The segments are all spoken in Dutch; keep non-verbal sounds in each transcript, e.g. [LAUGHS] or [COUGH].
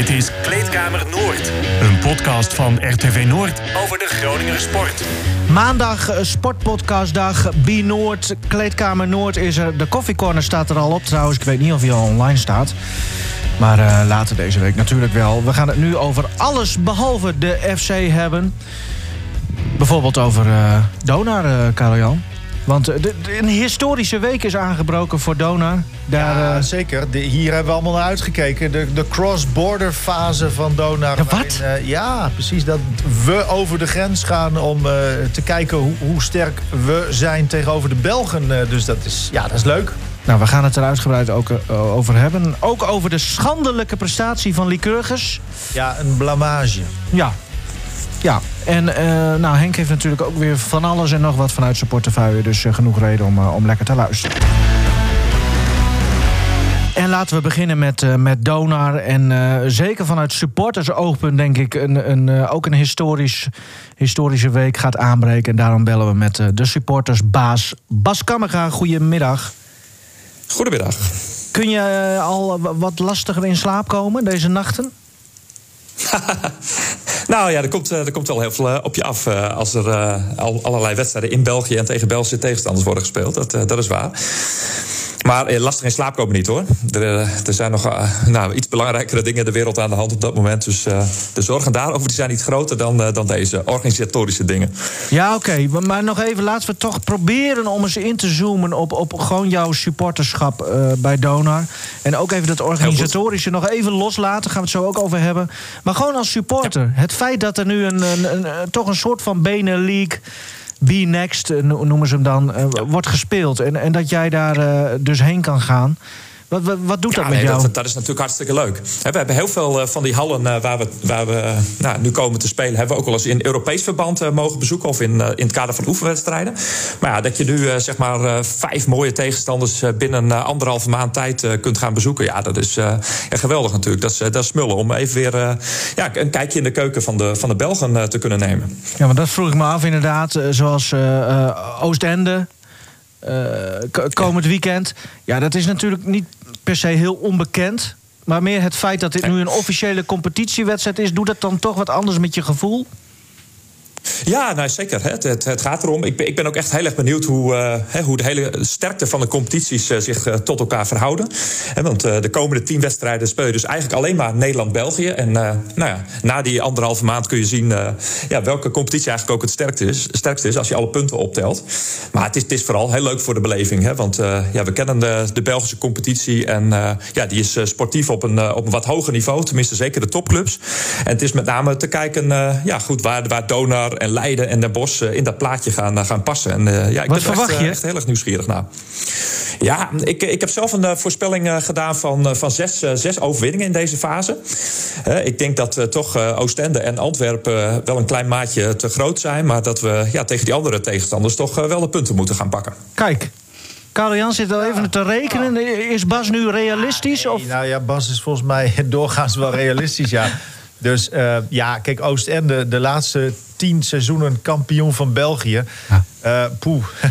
Dit is Kleedkamer Noord. Een podcast van RTV Noord over de Groninger sport. Maandag eh, sportpodcastdag. B Noord, Kleedkamer Noord is er. De koffiecorner staat er al op trouwens. Ik weet niet of hij al online staat. Maar eh, later deze week natuurlijk wel. We gaan het nu over alles behalve de FC hebben. Bijvoorbeeld over eh Donar, eh Karel-Jan. Want eh, de- de- een historische week is aangebroken voor Donar. Daar, ja, eh, zeker. De- hier hebben we allemaal naar uitgekeken. De, de cross-border fase van Donar. Ja, wat? waarin, eh, ja, precies. Dat we over de grens gaan om te kijken hoe, hoe sterk we zijn tegenover de Belgen. Dus dat is, ja, dat is leuk. Nou, we gaan het er uitgebreid ook over hebben. Ook over de schandelijke prestatie van Lycurgus. Ja, een blamage. Ja. Ja, en eh, nou, Henk heeft natuurlijk ook weer van alles en nog wat vanuit zijn portefeuille. Dus eh, genoeg reden om, eh, om lekker te luisteren. En laten we beginnen met, met Donar. En zeker vanuit supportersoogpunt denk ik een, een, ook een historisch, historische week gaat aanbreken. En daarom bellen we met de supportersbaas Bas Kammerga. Goedemiddag. Goedemiddag. Kun je al wa- wat lastiger in slaap komen deze nachten? [LAUGHS] Nou ja, er komt, eh, er komt wel heel veel eh, op je af eh, als er al, allerlei wedstrijden in België en tegen Belgische tegenstanders worden gespeeld. Dat, dat is waar. Maar eh, lastig in slaap komen niet hoor. Er, eh, er zijn nog eh, nou, iets belangrijkere dingen in de wereld aan de hand op dat moment. Dus eh, de zorgen daarover die zijn niet groter dan, eh, dan deze organisatorische dingen. Ja, oké. Maar- Maar nog even, laten we toch proberen om eens in te zoomen op, op gewoon jouw supporterschap eh, bij Donar. En ook even dat organisatorische nog even loslaten. Gaan we het zo ook over hebben. Maar gewoon als supporter. Het feit dat er nu een, een, een, toch een soort van Benen League. Be Next, eh, no- noemen ze hem dan, eh, wordt gespeeld. En, en dat jij daar eh, dus heen kan gaan. Wat, wat, wat doet dat Ja, met nee, jou? dat, dat is natuurlijk hartstikke leuk. We hebben heel veel eh, van die hallen eh, waar we, waar we eh, nou, nu komen te spelen... hebben we ook wel eens in Europees verband mogen bezoeken... of in, in het kader van oefenwedstrijden. Maar ja, dat je nu zeg maar vijf mooie tegenstanders... binnen anderhalve maand tijd kunt gaan bezoeken... ja, dat is ja, geweldig natuurlijk. Dat is, dat is smullen om even weer ja, een kijkje in de keuken van de, van de Belgen te kunnen nemen. Ja, maar dat vroeg ik me af inderdaad. Zoals Oostende. k- komend weekend. Ja, dat is natuurlijk niet per se heel onbekend. Maar meer het feit dat dit nu een officiële competitiewedstrijd is... doet dat dan toch wat anders met je gevoel? Ja, nou zeker. Het, het, het gaat erom. Ik ben, ik ben ook echt heel erg benieuwd hoe, eh, hoe de hele sterkte van de competities eh, zich eh, tot elkaar verhouden. Want de komende tien wedstrijden speel je dus eigenlijk alleen maar Nederland-België. En nou ja, na die anderhalve maand kun je zien ja, welke competitie eigenlijk ook het sterkste is, sterkste is als je alle punten optelt. Maar het is, het is vooral heel leuk voor de beleving. Hè, want ja, we kennen de, de Belgische competitie en ja, die is sportief op een, op een wat hoger niveau. Tenminste, zeker de topclubs. En het is met name te kijken ja, goed, waar, waar Donar en Leiden en Den Bosch eh, in dat plaatje gaan, eh, gaan passen. En, eh, ja, ik Wat ben er echt, verwacht eh, je? echt heel erg nieuwsgierig naar. Ja, ik, ik heb zelf een voorspelling eh, gedaan van, van zes, zes overwinningen in deze fase. Hè, ik denk dat eh, toch eh, Oostende en Antwerpen wel een klein maatje te groot zijn. Maar dat we ja, tegen die andere tegenstanders toch wel de punten moeten gaan pakken. Kijk, Karel Jan zit al even te rekenen. Is Bas nu realistisch? Of? Nou ja, Bas is volgens mij [LAUGHS] doorgaans wel realistisch, ja. Dus eh, ja, kijk, Oostende, de laatste tien seizoenen kampioen van België. Ja. Eh, poeh. [LAUGHS]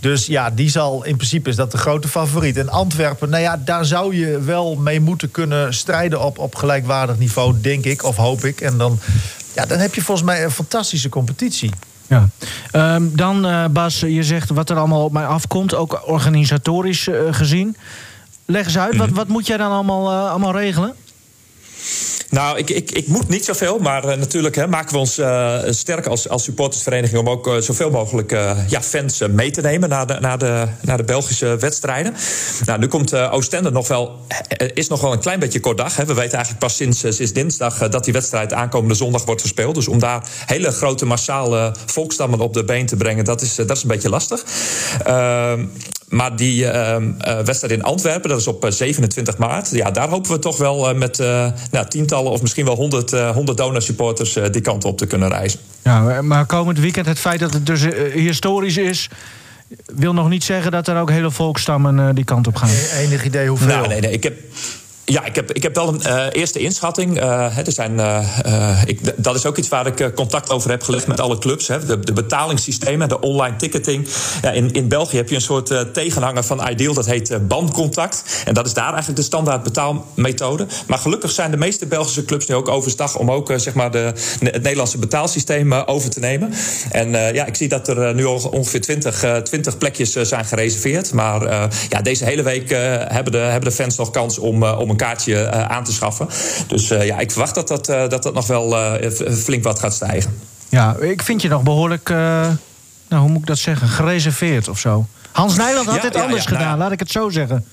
Dus ja, die zal in principe is dat de grote favoriet. En Antwerpen, nou ja, daar zou je wel mee moeten kunnen strijden op, op gelijkwaardig niveau, denk ik, of hoop ik. En dan, ja, dan heb je volgens mij een fantastische competitie. Ja. Ehm, dan, eh, Bas, je zegt wat er allemaal op mij afkomt. Ook organisatorisch gezien. Leg eens uit, wat, wat moet jij dan allemaal, allemaal regelen? Nou, ik, ik, ik moet niet zoveel, maar eh, natuurlijk hè, maken we ons eh, sterk als, als supportersvereniging om ook eh, zoveel mogelijk ja, fans mee te nemen naar de, naar, de, naar de Belgische wedstrijden. Nou, nu komt Oostende nog wel, is nog wel een klein beetje kort dag. Hè. We weten eigenlijk pas sinds, sinds dinsdag dat die wedstrijd aankomende zondag wordt gespeeld. Dus om daar hele grote massale volkstammen op de been te brengen, dat is, dat is een beetje lastig. Maar die ehm, eh, wedstrijd in Antwerpen, dat is op eh, 27 maart. Ja, daar hopen we toch wel eh, met eh, nou, tientallen of misschien wel 100, eh 100 donor-supporters eh, die kant op te kunnen reizen. Ja, maar komend weekend, het feit dat het dus eh, historisch is... wil nog niet zeggen dat er ook hele volkstammen eh, die kant op gaan. Enig idee hoeveel? Nou, nee, nee, ik heb. Ja, ik heb, ik heb wel een uh, eerste inschatting. Uh, er zijn, uh, ik, dat is ook iets waar ik contact over heb gelegd met alle clubs. Hè. De, de betalingssystemen, de online ticketing. Ja, in, in België heb je een soort tegenhanger van Ideal, dat heet bandcontact. En dat is daar eigenlijk de standaard betaalmethode. Maar gelukkig zijn de meeste Belgische clubs nu ook overstag om ook zeg maar de, het Nederlandse betaalsysteem over te nemen. En ja, ik zie dat er nu al ongeveer 20, 20 plekjes zijn gereserveerd. Maar ja, deze hele week hebben, de, hebben de fans nog kans om, om een kaartje uh, aan te schaffen. Dus uh, ja, ik verwacht dat dat, uh, dat, dat nog wel flink wat gaat stijgen. Ja, ik vind je nog behoorlijk, nou, hoe moet ik dat zeggen, gereserveerd of zo. Hans Nijland had dit ja, anders ja, gedaan, nou, laat ik het zo zeggen.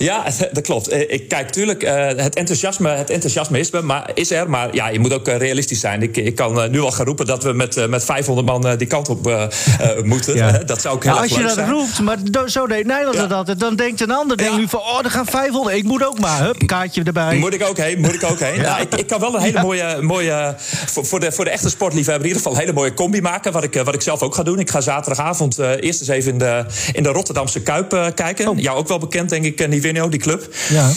Ja, [LAUGHS] dat klopt. Eh, ik kijk, tuurlijk, eh, het enthousiasme, het enthousiasme is, er, maar, is er. Maar ja, je moet ook eh, realistisch zijn. Ik, ik kan nu al gaan roepen dat we met, met 500 man die kant op uh, [LAUGHS] moeten. Ja. [LAUGHS] dat zou ook heel ja, Als je dat roept, maar zo deed Nederland ja. dat altijd. Dan denkt een ander denk nu van, oh, er gaan 500. Ik moet ook maar. Hup, kaartje erbij. Moet ik ook heen, moet ik ook heen. Nou, ik, ik, kan wel een hele mooie, mooie voor, voor, de, voor de echte sportliefhebber in ieder geval een hele mooie combi maken. Wat ik, wat ik zelf ook ga doen. Ik ga zaterdagavond eerst eens even in de, in de Rotterdamse Kuip kijken. Oh. Jou ook wel bekend, denk ik, Nivino, die club. Ja.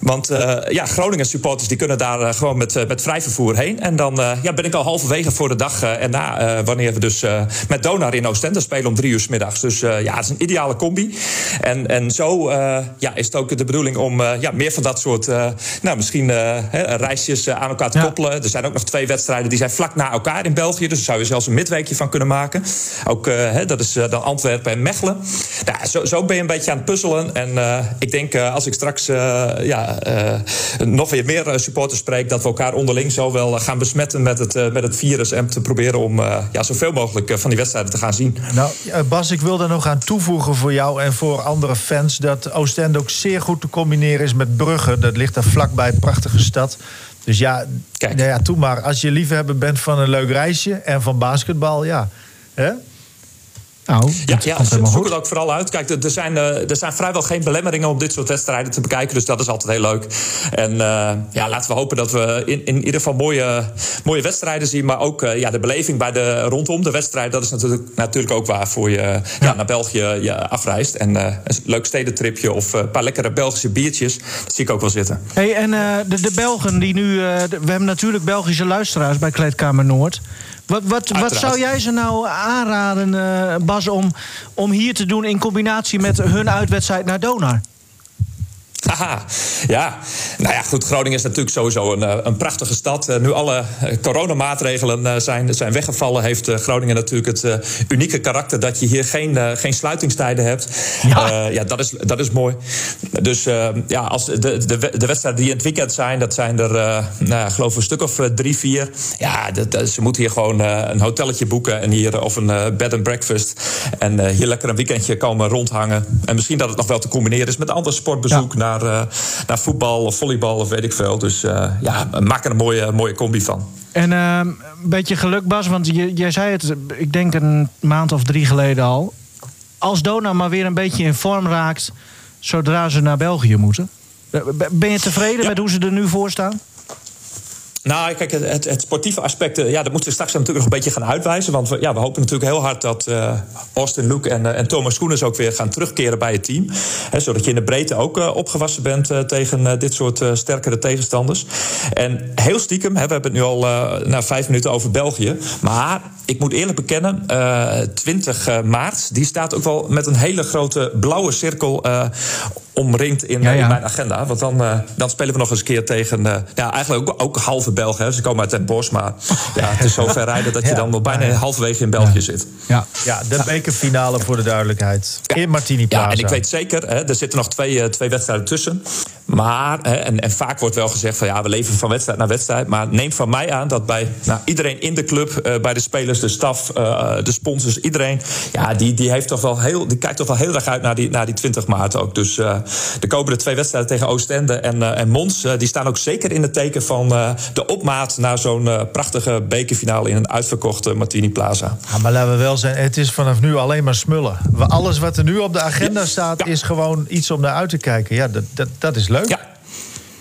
Want uh, ja, Groningen supporters die kunnen daar uh, gewoon met, uh, met vrij vervoer heen. En dan ja, ben ik al halverwege voor de dag erna. wanneer we dus met Donar in Oostende spelen om drie uur s middags. Dus ja, het is een ideale combi. En, en zo ja, is het ook de bedoeling om ja, meer van dat soort nou, misschien reisjes aan elkaar te ja. koppelen. Er zijn ook nog twee wedstrijden die zijn vlak na elkaar in België. Dus daar zou je zelfs een midweekje van kunnen maken. Ook dat is dan Antwerpen en Mechelen. Nou, zo, zo ben je een beetje aan het puzzelen. En ik denk als ik straks ja, uh, nog weer meer eh, supporters spreek, dat we elkaar onderling zo wel eh, gaan besmetten met het, met het virus. En te proberen om ja, zoveel mogelijk van die wedstrijden te gaan zien. Nou, Bas, ik wil daar nog aan toevoegen voor jou en voor andere fans. Dat Oostende ook zeer goed te combineren is met Brugge. Dat ligt daar vlakbij, prachtige stad. Dus ja, Kijk. Nou ja, toe maar. Als je liefhebber bent van een leuk reisje en van basketbal, ja. Hè? Nou, ja, ja zoek het ook vooral uit. Kijk, er zijn, eh, er zijn vrijwel geen belemmeringen om dit soort wedstrijden te bekijken. Dus dat is altijd heel leuk. En uh, ja, laten we hopen dat we in, in ieder geval mooie, mooie wedstrijden zien. Maar ook uh, ja, de beleving bij de, rondom de wedstrijd. Dat is natuurlijk, natuurlijk ook waarvoor je ja. ja naar België je afreist. En een leuk stedentripje of een paar lekkere Belgische biertjes. Dat zie ik ook wel zitten. Hey, en de, de Belgen die nu... we hebben natuurlijk Belgische luisteraars bij Kleedkamer Noord. Wat, wat, wat zou jij ze nou aanraden, uh, Bas, om, om hier te doen in combinatie met hun uitwedstrijd naar Donar? [LAUGHS] Haha, ja. Nou ja, goed, Groningen is natuurlijk sowieso een, eh, een prachtige stad. Eh, nu alle coronamaatregelen zijn, zijn weggevallen... heeft Groningen natuurlijk het unieke karakter... dat je hier geen, geen sluitingstijden hebt. Ja, ja dat, is, dat is mooi. Dus ja, als de, de, de wedstrijden die in het weekend zijn... dat zijn er, nou, geloof ik, een stuk of drie, vier. Ja, dat, ze moeten hier gewoon een hotelletje boeken... En hier, of een bed and breakfast. En hier lekker een weekendje komen rondhangen. En misschien dat het nog wel te combineren is met ander sportbezoek... Ja naar, uh, naar voetbal of volleybal of weet ik veel. Dus uh, ja, maak er een mooie, mooie combi van. En uh, een beetje geluk, Bas, want je, jij zei het, ik denk een maand of drie geleden al. Als Dona maar weer een beetje in vorm raakt zodra ze naar België moeten. Ben je tevreden ja. met hoe ze er nu voor staan? Nou, kijk, het, het, sportieve aspect, ja, dat moeten we straks natuurlijk nog een beetje gaan uitwijzen. Want we, ja, we hopen natuurlijk heel hard dat uh, Austin Luke en, uh, en Thomas Schoeners ook weer gaan terugkeren bij het team. Hè, zodat je in de breedte ook uh, opgewassen bent tegen dit soort sterkere tegenstanders. En heel stiekem, hè, we hebben het nu al na vijf minuten over België. Maar ik moet eerlijk bekennen, 20 maart, die staat ook wel met een hele grote blauwe cirkel omringd in, ja, ja. in, mijn agenda. Want dan, dan spelen we nog eens een keer tegen, ja, eigenlijk ook, ook halve Belgen. Hè. Ze komen uit Den Bosch, maar [LAUGHS] ja, het is zo ver rijden dat je dan nog bijna halverwege in België zit. Ja, ja de bekerfinale voor de duidelijkheid. In Martini Plaza. Ja, en ik weet zeker, hè, er zitten nog twee, eh, twee wedstrijden tussen. Maar, hè, en, en vaak wordt wel gezegd van ja, we leven van wedstrijd naar wedstrijd. Maar neem van mij aan dat bij nou, iedereen in de club, uh, bij de spelers, de staf, uh, de sponsors, iedereen, ja, die, die, heeft toch wel heel, die kijkt toch wel heel erg uit naar die, naar die 20 maart ook. Dus uh, de komende twee wedstrijden tegen Oostende en, en Mons, die staan ook zeker in het teken van de opmaat naar zo'n uh, prachtige bekerfinale in een uitverkochte Martini Plaza. Ja, maar laten we wel zijn, het is vanaf nu alleen maar smullen. Alles wat er nu op de agenda staat, is gewoon iets om naar uit te kijken. Ja, dat, dat, dat is leuk. Ja.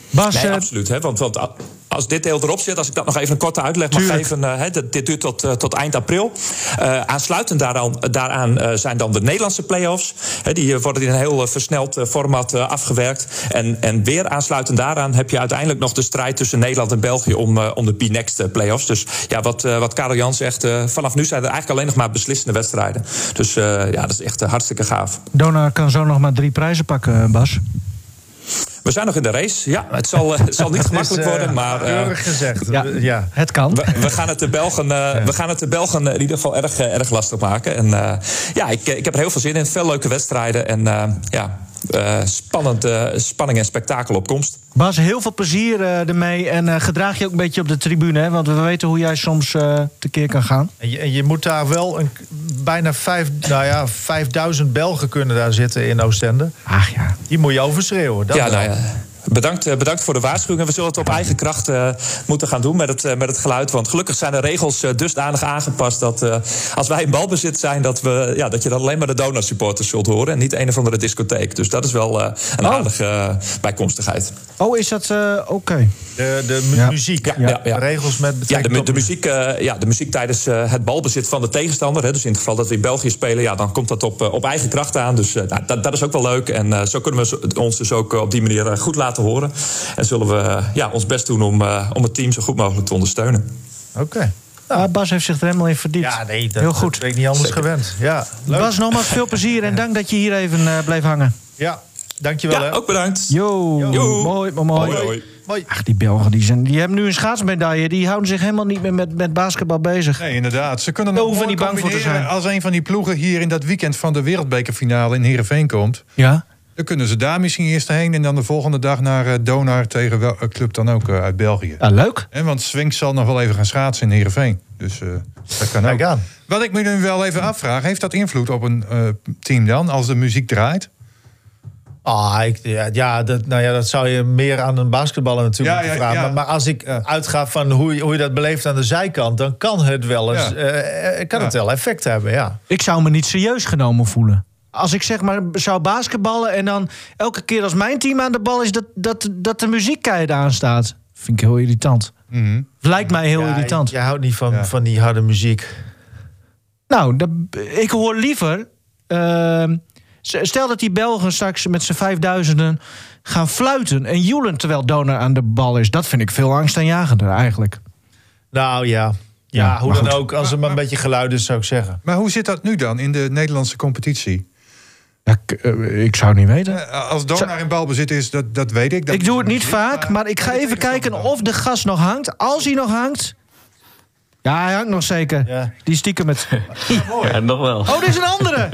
Bas, Nee, eh, absoluut. Hè? Want, want als dit deel erop zit, als ik dat nog even een korte uitleg mag Tuurlijk. geven. eh, hè, dit, duurt tot, eh, tot eind april. Aansluitend daaraan, daaraan zijn dan de Nederlandse play-offs. Hè, die worden in een heel versneld format afgewerkt. En, en weer aansluitend daaraan heb je uiteindelijk nog de strijd tussen Nederland en België om, om de B-Next play-offs. Dus ja, wat, wat Karel Jan zegt, vanaf nu zijn er eigenlijk alleen nog maar beslissende wedstrijden. Dus ja, dat is echt hartstikke gaaf. Donar kan zo nog maar drie prijzen pakken, Bas. We zijn nog in de race. Ja, het zal, eh, het zal niet [LAUGHS] gemakkelijk is, eh, worden, maar... eh, keurig gezegd. Ja. ja. Het kan. We, we gaan het de Belgen, eh, we gaan het de Belgen in ieder geval erg, erg lastig maken. En eh, ja, ik, ik heb er heel veel zin in. Veel leuke wedstrijden. En eh, ja, eh, spannend, eh, spanning en spektakel op komst. Bas, heel veel plezier eh, ermee. En eh, gedraag je ook een beetje op de tribune, hè? Want we weten hoe jij soms eh tekeer kan gaan. En je, moet daar wel een, bijna vijf, nou ja, 5000 Belgen kunnen daar zitten in Oostende. Ach ja. Die moet je overschreeuwen. Dat ja, nou ja. Bedankt, eh, bedankt voor de waarschuwing. En we zullen het op eigen kracht eh, moeten gaan doen met het, eh, met het geluid. Want gelukkig zijn de regels eh, dusdanig aangepast dat eh, als wij in balbezit zijn, dat, we, ja, dat je dan alleen maar de donor-supporters zult horen en niet een of andere discotheek. Dus dat is wel eh, een Oh. aardige bijkomstigheid. Oh, is dat eh, oké? De, de mu- Ja. muziek. Ja, ja, ja. De regels met Ja, betrekking de, tot de, muziek, eh, ja, de muziek tijdens eh, het balbezit van de tegenstander. Hè, dus in het geval dat we in België spelen, ja, dan komt dat op, op eigen kracht aan. Dus eh, nou, dat, dat is ook wel leuk. En eh, zo kunnen we ons dus ook op die manier goed laten horen. En zullen we eh, ja, ons best doen om, eh, om het team zo goed mogelijk te ondersteunen. Oké. Ah, Bas heeft zich er helemaal in verdiept. Ja, nee, dat, Heel goed. dat ben ik niet anders Zeker. gewend. Ja, leuk. Bas, nogmaals veel plezier en dank dat je hier even eh, bleef hangen. Ja, dankjewel. Ja, hè. ook bedankt. Yo, Yo. mooi, mooi, mooi. Hoi, hoi. Hoi. Ach, die Belgen die, zijn, die hebben nu een schaatsmedaille. Die houden zich helemaal niet meer met, met basketbal bezig. Nee, inderdaad. Ze kunnen nog niet bang voor te zijn. Als een van die ploegen hier in dat weekend van de wereldbekerfinale in Heerenveen komt... Ja? Dan kunnen ze daar misschien eerst heen... en dan de volgende dag naar eh, Donar tegen wel, een club dan ook eh, uit België. ja, leuk. En want Swink zal nog wel even gaan schaatsen in Heerenveen. Dus eh, dat kan ook. Wat ik me nu wel even afvraag... heeft dat invloed op een eh, team dan, als de muziek draait? Ah, ik, ja, ja, dat, nou ja, dat zou je meer aan een basketballer natuurlijk Ja, moeten ja, vragen. ja. Maar, maar als ik eh, uitga van hoe, je- hoe je dat beleeft aan de zijkant... dan kan het wel eens, Ja. eh, eh, kan het wel effect hebben, ja. Ik zou me niet serieus genomen voelen. Als ik zeg maar zou basketballen en dan elke keer als mijn team aan de bal is... dat, dat, dat de muziek keihard aanstaat. Vind ik heel irritant. Mhm. Lijkt mij heel Ja, irritant. Jij houdt niet van, Ja. van die harde muziek. Nou, dat- ik hoor liever... ehm, stel dat die Belgen straks met z'n vijfduizenden gaan fluiten en joelen... terwijl Donor aan de bal is. Dat vind ik veel angstaanjagender eigenlijk. Nou ja, ja, Ja, hoe dan goed. ook. Als er maar een beetje geluid is, zou ik zeggen. Maar hoe zit dat nu dan in de Nederlandse competitie? Ja, ik, eh, ik zou het niet weten. Eh, Als Donar in balbezit is, dat, dat weet ik. Dat Ik doe het niet vaak, maar ik ga even kijken of de gas nog hangt. Als hij nog hangt... Ja, hij hangt nog zeker. Ja. Die stiekem met... [LAUGHS] Ja, nog wel. Oh, dit is een andere.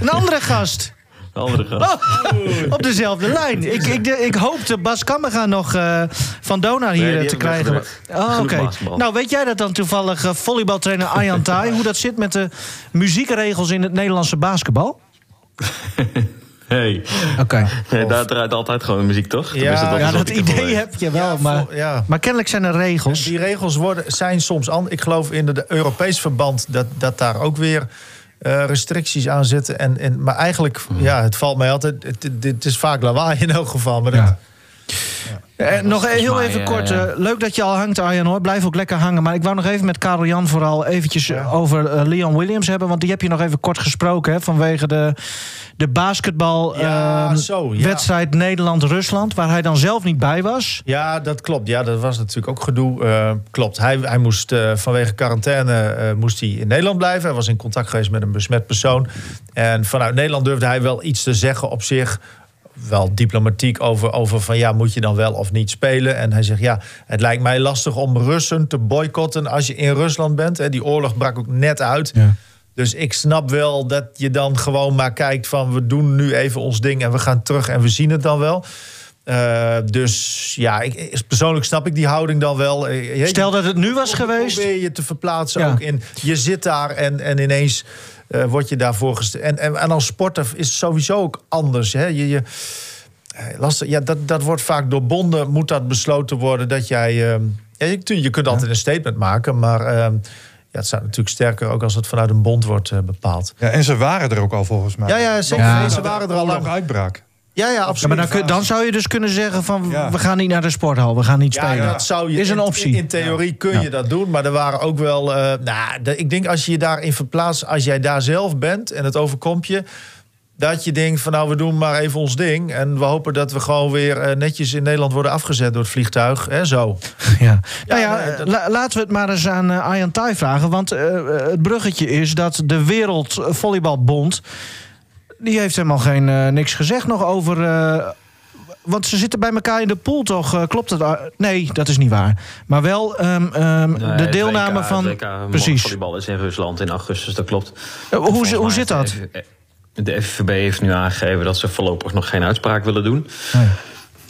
Een andere gast. Een andere gast. Oh, [LAUGHS] op dezelfde lijn. Ik, ik, ik hoopte Bas Kammerga nog eh, van Donar hier Nee, eh, te krijgen. Oh, oké. Nou, weet jij dat dan toevallig eh, volleybaltrainer Arjan [LAUGHS] Thai... hoe dat zit met de muziekregels in het Nederlandse basketbal? [LAUGHS] Hey. Oké. Nee, daar draait altijd gewoon muziek, toch? Ja, dat ervan idee heb je wel, Ja, maar, ja. maar kennelijk zijn er regels. Die regels worden, zijn soms anders. Ik geloof in het Europees verband dat, dat daar ook weer eh, restricties aan zitten. En, en, maar eigenlijk, ja, het valt mij altijd... Het, het, het is vaak lawaai in elk geval. Maar dat, Ja. Eh, nog heel mij, even eh, kort. eh, leuk dat je al hangt, Arjan hoor. Blijf ook lekker hangen. Maar ik wou nog even met Karel Jan vooral eventjes eh, over eh, Leon Williams hebben. Want die heb je nog even kort gesproken. Hè, vanwege de, de basketbal Ja, ehm, ja. Nederland-Rusland. Waar hij dan zelf niet bij was. Ja, dat klopt. Ja, dat was natuurlijk ook gedoe. Eh, klopt. Hij, hij moest eh, vanwege quarantaine eh, moest hij in Nederland blijven. Hij was in contact geweest met een besmet persoon. En vanuit Nederland durfde hij wel iets te zeggen op zich. Wel diplomatiek over, over van ja, moet je dan wel of niet spelen? En hij zegt ja, het lijkt mij lastig om Russen te boycotten als je in Rusland bent. Hè. Die oorlog brak ook net uit. Ja. Dus ik snap wel dat je dan gewoon maar kijkt van... we doen nu even ons ding en we gaan terug en we zien het dan wel. Eh, dus ja, ik, persoonlijk snap ik die houding dan wel. Eh, Stel dat het nu was geweest. Probeer je te verplaatsen Ja. ook in... je zit daar en, en ineens eh, word je daarvoor gesteld. En, en, en als sporter is het sowieso ook anders. Hè? Je, je, eh, lastig, ja, dat, dat wordt vaak door bonden, moet dat besloten worden... dat jij... eh, ja, je, je kunt altijd een statement maken, maar... ja, het staat natuurlijk sterker ook als het vanuit een bond wordt bepaald. Ja, en ze waren er ook al volgens mij. Ja, ja, zeker. Ja. Nee, ze waren er al lang. uitbraak. Ja, ja, Ja, absoluut. maar dan, kun- dan zou je dus kunnen zeggen van Ja. we gaan niet naar de sporthal, we gaan niet Ja, spelen. dat zou je is een in- optie. In, in theorie kun je dat doen, maar er waren ook wel. eh, nou, de- ik denk als je je daarin verplaatst, als jij daar zelf bent en het overkomt je. Dat je denkt van nou, we doen maar even ons ding. En we hopen dat we gewoon weer eh, netjes in Nederland worden afgezet door het vliegtuig. Hè, zo. [LAUGHS] Ja. Nou ja, nee, dat- la- laten we het maar eens aan uh, Arjan Thai vragen. Want eh, het bruggetje is dat de Wereldvolleybalbond... die heeft helemaal geen, eh, niks gezegd nog over... eh, want ze zitten bij elkaar in de pool, toch? Eh, klopt dat? Ah, Nee, dat is niet waar. Maar wel ehm, ehm, Nee, de deelname WK, van... WK Precies. volleybal is in Rusland in augustus, dat klopt. Hoe, hoe zit dat? De, FVB heeft nu aangegeven dat ze voorlopig nog geen uitspraak willen doen. Nee.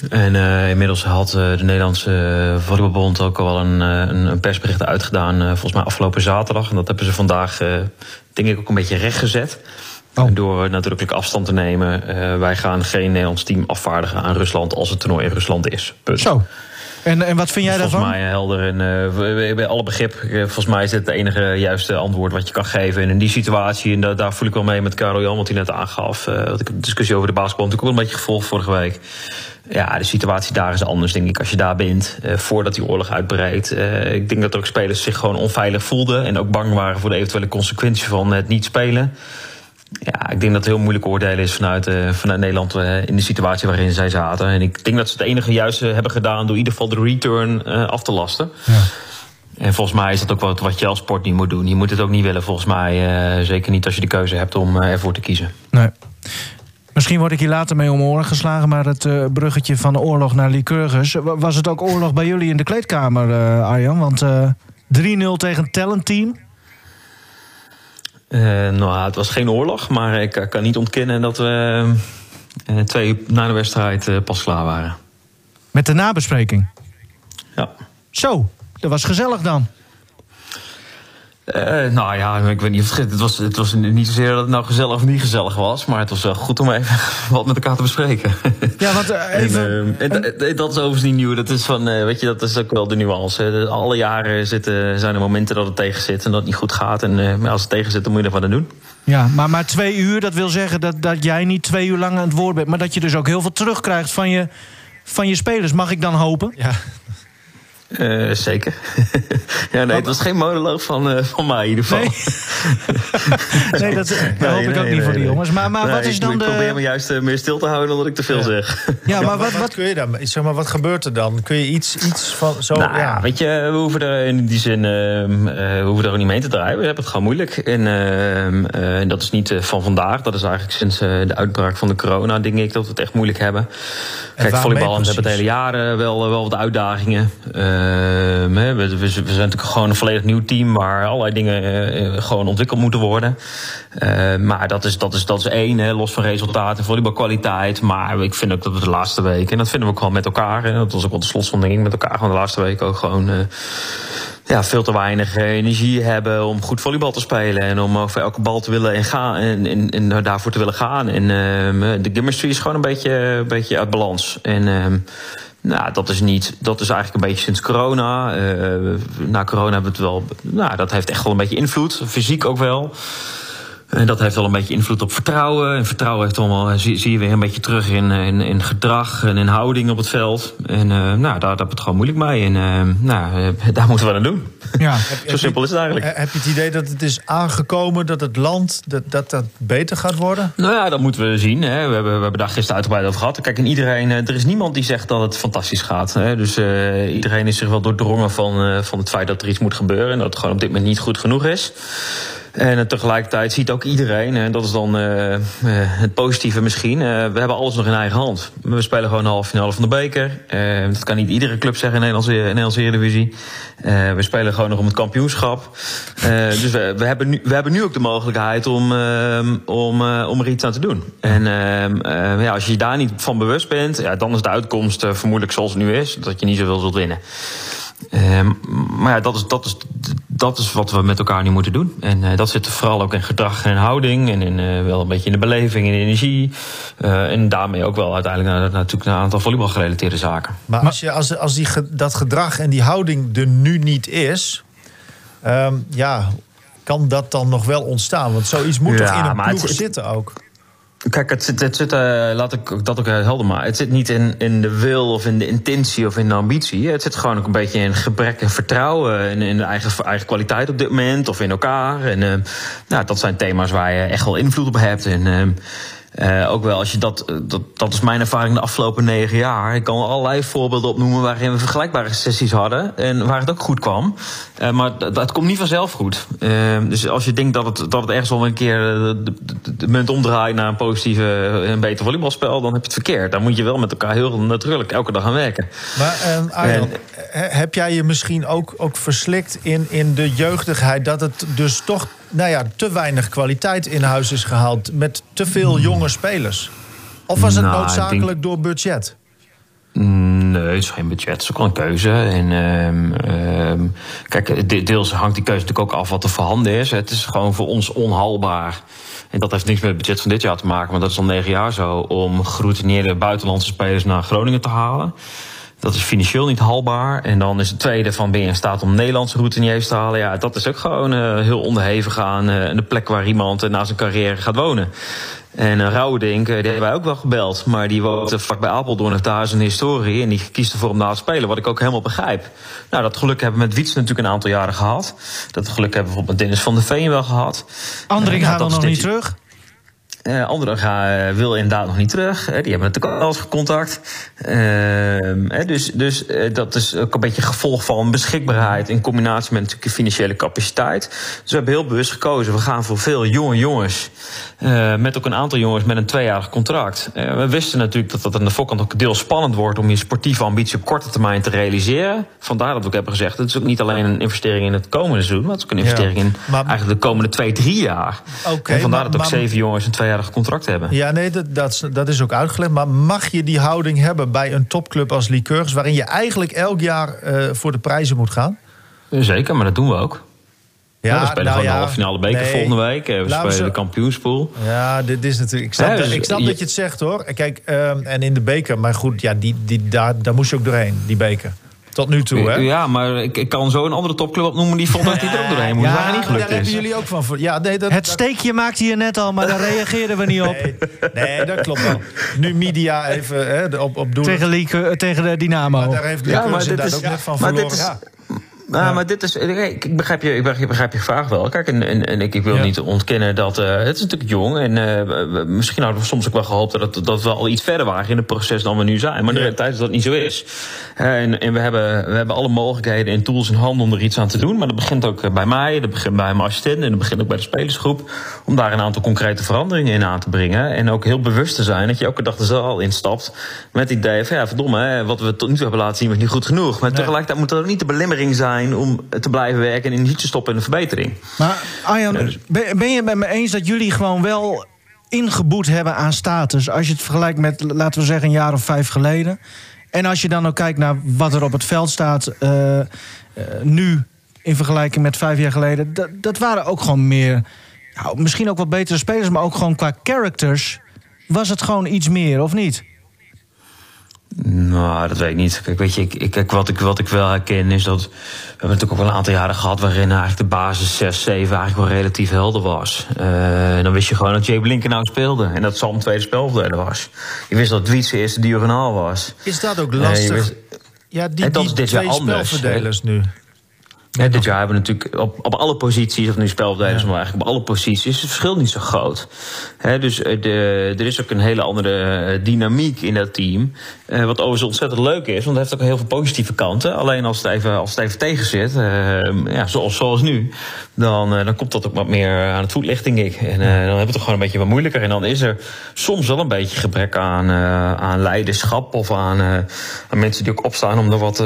En inmiddels had de Nederlandse volleybalbond ook al een, een, een persbericht uitgedaan, volgens mij afgelopen zaterdag. En dat hebben ze vandaag, denk ik, ook een beetje rechtgezet. Oh. Door nadrukkelijk afstand te nemen. Eh, wij gaan geen Nederlands team afvaardigen aan Rusland als het toernooi in Rusland is. Punt. Zo. En, en wat vind jij Volgens daarvan? mij helder en eh, we- we- bij alle begrip. eh, Volgens mij is dit het enige juiste antwoord wat je kan geven. En in die situatie, en da- daar voel ik wel mee met Karel Jan, wat hij net aangaf. eh wat ik de discussie over de basketbal natuurlijk ook wel een beetje gevolgd vorige week. Ja, de situatie daar is anders, denk ik, als je daar bent. eh, voordat die oorlog uitbreekt. Eh, ik denk dat er ook spelers zich gewoon onveilig voelden. En ook bang waren voor de eventuele consequenties van het niet spelen. Ja, ik denk dat het heel moeilijk oordelen is vanuit, eh, vanuit Nederland eh, in de situatie waarin zij zaten. En ik denk dat ze het enige juiste hebben gedaan door in ieder geval de return eh, af te lasten. Ja. En volgens mij is dat ook wat, wat je als sport niet moet doen. Je moet het ook niet willen, volgens mij. zeker niet als je de keuze hebt om ervoor te kiezen. Nee. Misschien word ik hier later mee om oren geslagen... maar het bruggetje van oorlog naar Lycurgus... wa- was het ook oorlog bij jullie in de kleedkamer, Arjan? Want eh 3-0 tegen Talent Team. Eh, nou, het was geen oorlog, maar ik eh, kan niet ontkennen dat we eh, twee uur na de wedstrijd pas klaar waren. Met de nabespreking. Ja. Zo, dat was gezellig dan. Eh, nou ja, ik weet niet of het, het was. Het was niet zozeer dat het nou gezellig of niet gezellig was, maar het was wel goed om even [LAUGHS] wat met elkaar te bespreken. Ja, want eh, even... En, eh, en d- d- dat is overigens niet nieuw. Dat is van, eh, weet je, dat is ook wel de nuance. Alle jaren zitten, zijn er momenten dat het tegen zit en dat het niet goed gaat. En eh, maar als het tegen zit, dan moet je er wat aan doen. Ja, maar, maar twee uur, dat wil zeggen dat, dat jij niet twee uur lang aan het woord bent... maar dat je dus ook heel veel terugkrijgt van je, van je spelers. Mag ik dan hopen? Ja. Eh, zeker. [LAUGHS] ja, nee, het was geen monoloog van, eh, van mij in ieder geval. Nee, [LAUGHS] nee dat, dat Nee, hoop ik nee, ook niet nee, voor die jongens. Maar, maar Nee, wat is ik- dan ik probeer me de... juist eh, meer stil te houden dan dat ik te veel zeg. Ja, maar wat, wat, wat, kun je dan? Zeg maar, wat gebeurt er dan? Kun je iets, iets van zo. Nou ja, weet je, we hoeven er in die zin ehm, eh, we hoeven er ook niet mee te draaien. We hebben het gewoon moeilijk. En, ehm, eh, en dat is niet eh, van vandaag. Dat is eigenlijk sinds eh, de uitbraak van de corona, denk ik, dat we het echt moeilijk hebben. Kijk, volleyballers hebben het hele jaar wel, wel wat uitdagingen. Ehm, hè, we, we, we zijn natuurlijk gewoon een volledig nieuw team waar allerlei dingen eh, eh, ontwikkeld moeten worden. Eh, maar dat is, dat, is, dat is één, hè, los van resultaten, volleybalkwaliteit. Maar ik vind ook dat we de laatste weken, en dat vinden we ook wel met elkaar, hè, dat was ook wel de slotstanding met elkaar, gewoon de laatste weken ook gewoon. eh, ja, veel te weinig energie hebben om goed volleybal te spelen. En om over elke bal te willen en gaan en, en, en daarvoor te willen gaan. En ehm, de chemistry is gewoon een beetje, een beetje uit balans. En ehm, nou, dat is niet. Dat is eigenlijk een beetje sinds corona. Eh, na corona hebben we het wel. Nou, dat heeft echt wel een beetje invloed. Fysiek ook wel. En dat heeft wel een beetje invloed op vertrouwen. En vertrouwen heeft allemaal, zie, zie je weer een beetje terug in, in, in gedrag en in houding op het veld. En uh, nou, daar, heb ik het gewoon moeilijk mee. En uh, nou, daar moeten we aan doen. ja. [LAUGHS] Zo simpel is het eigenlijk. Heb je het idee dat het is aangekomen dat het land dat, dat, dat beter gaat worden? Nou ja, dat moeten we zien. Hè. We, hebben, we hebben daar gisteren uitgebreid over gehad. Kijk, en iedereen, er is niemand die zegt dat het fantastisch gaat. Hè. Dus uh, iedereen is zich wel doordrongen van, uh, van het feit dat er iets moet gebeuren. En dat het gewoon op dit moment niet goed genoeg is. En tegelijkertijd ziet ook iedereen, en dat is dan uh, uh, het positieve misschien, we hebben alles nog in eigen hand. We spelen gewoon de halve finale van de beker. dat kan niet iedere club zeggen in de Nederlandse, Nederlandse Eredivisie. we spelen gewoon nog om het kampioenschap. dus we, hebben nu, we hebben nu ook de mogelijkheid om, om, om er iets aan te doen. En ja, als je je daar niet van bewust bent, ja, dan is de uitkomst vermoedelijk zoals het nu is, dat je niet zoveel zult winnen. Um, maar ja, dat is, dat, is, dat is wat we met elkaar nu moeten doen. En uh, dat zit vooral ook in gedrag en houding. En in, uh, wel een beetje in de beleving en energie. Uh, en daarmee ook wel uiteindelijk naar, natuurlijk naar een aantal volleybalgerelateerde zaken. Maar als, je, als, als die, dat gedrag en die houding er nu niet is... Um, ja, kan dat dan nog wel ontstaan? Want zoiets moet ja, toch in een ploeg het, zitten ook? Kijk, het zit, het zit uh, laat ik dat ook helder maken. Het zit niet in, in de wil of in de intentie of in de ambitie. Het zit gewoon ook een beetje in gebrek en vertrouwen in, in de eigen, eigen kwaliteit op dit moment of in elkaar. En uh, nou, dat zijn thema's waar je echt wel invloed op hebt. En, uh, uh, ook wel als je dat, dat, dat is mijn ervaring de afgelopen negen jaar. Ik kan allerlei voorbeelden opnoemen waarin we vergelijkbare sessies hadden en waar het ook goed kwam. Uh, maar dat, dat, komt niet vanzelf goed. Uh, dus als je denkt dat het, dat het ergens wel een keer de, de, de munt omdraait naar een positieve, een beter volleybalspel, dan heb je het verkeerd. Dan moet je wel met elkaar heel natuurlijk elke dag gaan werken. Maar Arjan, heb jij je misschien ook, ook verslikt in, in de jeugdigheid dat het dus toch nou ja, te weinig kwaliteit in huis is gehaald met te veel jonge spelers? Of was het nou, noodzakelijk denk... door budget? Nee, het is geen budget. Het is ook wel een keuze. En, um, um, kijk, deels hangt die keuze natuurlijk ook af wat er voorhanden is. Het is gewoon voor ons onhaalbaar. En dat heeft niks met het budget van dit jaar te maken, maar dat is al negen jaar zo. Om geroutineerde buitenlandse spelers naar Groningen te halen. Dat is financieel niet haalbaar. En dan is het tweede van ben je in staat om Nederlandse routiniers te halen. Ja, dat is ook gewoon uh, heel onderhevig aan uh, de plek waar iemand uh, na zijn carrière gaat wonen. En uh, Rauwdink, die hebben wij ook wel gebeld. Maar die woont vlak bij Apeldoorn, heeft daar zijn historie. En die kiest ervoor om daar te spelen, wat ik ook helemaal begrijp. Nou, dat geluk hebben we met Wiets natuurlijk een aantal jaren gehad. Dat geluk hebben we bijvoorbeeld met Dennis van der Veen wel gehad. Andrik gaat dan nog niet terug? Uh, anderen gaan, uh, wil inderdaad nog niet terug. Die hebben natuurlijk al eens contact. Ehm, dus dus dat is ook een beetje gevolg van beschikbaarheid in combinatie met natuurlijk financiële capaciteit. Dus we hebben heel bewust gekozen. We gaan voor veel jonge jongens. met ook een aantal jongens met een tweejarig contract. we wisten natuurlijk dat dat aan de voorkant ook deels spannend wordt om je sportieve ambitie op korte termijn te realiseren. Vandaar dat we ook hebben gezegd: het is ook niet alleen een investering in het komende seizoen, maar het is ook een investering ja, in eigenlijk de komende twee, drie jaar. Okay, en vandaar maar, dat ook zeven jongens een contract hebben. Ja, nee, dat, dat, dat is ook uitgelegd. Maar mag je die houding hebben bij een topclub als Liqueurs... waarin je eigenlijk elk jaar uh, voor de prijzen moet gaan? Zeker, maar dat doen we ook. Ja, ja we spelen nou gewoon ja, de halve finale beker nee, volgende week. We spelen ze... de kampioenspool. Ja, dit is natuurlijk. Ik snap, ja, dus, ik snap je... dat je het zegt hoor. Kijk, uh, en in de beker, maar goed, ja, die, die, daar, daar moest je ook doorheen, die beker. Tot nu toe, hè? Ja, maar ik, ik kan zo een andere topclub opnoemen die vond dat hij er ook doorheen moest. Ja, niet gelukt daar hebben jullie ook van. Ja, nee, dat, het steekje maakte je net al, maar daar [LAUGHS] reageerden we niet op. Nee, nee dat klopt wel. Nu media even hè, op, op doen. Tegen, Lieke, tegen de Dynamo. Maar daar heeft ja, maar dit is, ook net van verloren. Is, ja. Nou, ja. maar dit is. Ik begrijp je, ik begrijp, begrijp je vraag wel. Kijk, en, en, en ik, wil ja. niet ontkennen dat. Uh, het is natuurlijk jong. En uh, misschien hadden we soms ook wel gehoopt dat, dat we al iets verder waren in het proces dan we nu zijn. Maar de realiteit is dat niet zo is. En, en we, hebben, we hebben alle mogelijkheden en tools in handen om er iets aan te doen. Maar dat begint ook bij mij, dat begint bij mijn assistent en dat begint ook bij de spelersgroep. Om daar een aantal concrete veranderingen in aan te brengen. En ook heel bewust te zijn dat je elke dag er al instapt. Met het idee van ja, verdomme, hè, wat we tot nu toe hebben laten zien was niet goed genoeg. Maar nee. tegelijkertijd moet er ook niet de belemmering zijn om te blijven werken en niet te stoppen in de verbetering. Maar Arjan, ben je het met me eens dat jullie gewoon wel ingeboet hebben aan status? Als je het vergelijkt met, laten we zeggen, een jaar of vijf geleden. En als je dan ook kijkt naar wat er op het veld staat uh, uh, nu in vergelijking met vijf jaar geleden. Dat, dat waren ook gewoon meer, nou, misschien ook wat betere spelers, maar ook gewoon qua characters was het gewoon iets meer, of niet? Nou, dat weet ik niet. Kijk, weet je, ik, ik, wat, ik, wat ik wel herken is dat... We hebben natuurlijk ook wel een aantal jaren gehad... waarin eigenlijk de basis 6, 7 eigenlijk wel relatief helder was. Uh, dan wist je gewoon dat Jay Blinken nou speelde. En dat Sam tweede spelverdeler was. Je wist dat Wietse eerste diagonaal was. Is dat ook lastig? Uh, wist, ja, die, en dat die is dit twee spelverdelers nu. Dit jaar hebben we natuurlijk op, op alle posities, of nu spelverdelers, ja. maar eigenlijk op alle posities, is het verschil niet zo groot. He, dus de, er is ook een hele andere dynamiek in dat team. Uh, wat overigens ontzettend leuk is, want het heeft ook heel veel positieve kanten. Alleen als het even, als het even tegen zit, uh, ja, zoals, zoals nu, dan, uh, dan komt dat ook wat meer aan het voetlicht, denk ik. En dan hebben we het toch gewoon een beetje wat moeilijker. En dan is er soms wel een beetje gebrek aan, aan leiderschap of aan, aan mensen die ook opstaan om, er wat,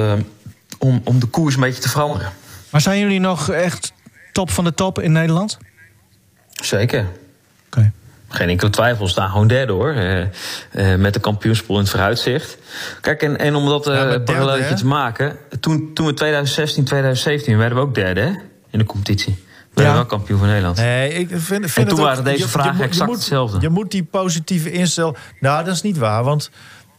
om, om de koers een beetje te veranderen. Maar zijn jullie nog echt top van de top in Nederland? Zeker. Okay. Geen enkele twijfel, we staan gewoon derde hoor. Uh, uh, met de kampioenspool in het vooruitzicht. Kijk, en, en om dat uh, ja, te maken. Toen, toen we 2016, 2017 werden we ook derde hè, in de competitie. We werden wel kampioen van Nederland. Nee, ik vind, vind en toen het waren deze vragen exact moet, hetzelfde. Je moet die positieve instelling. Nou, dat is niet waar. Want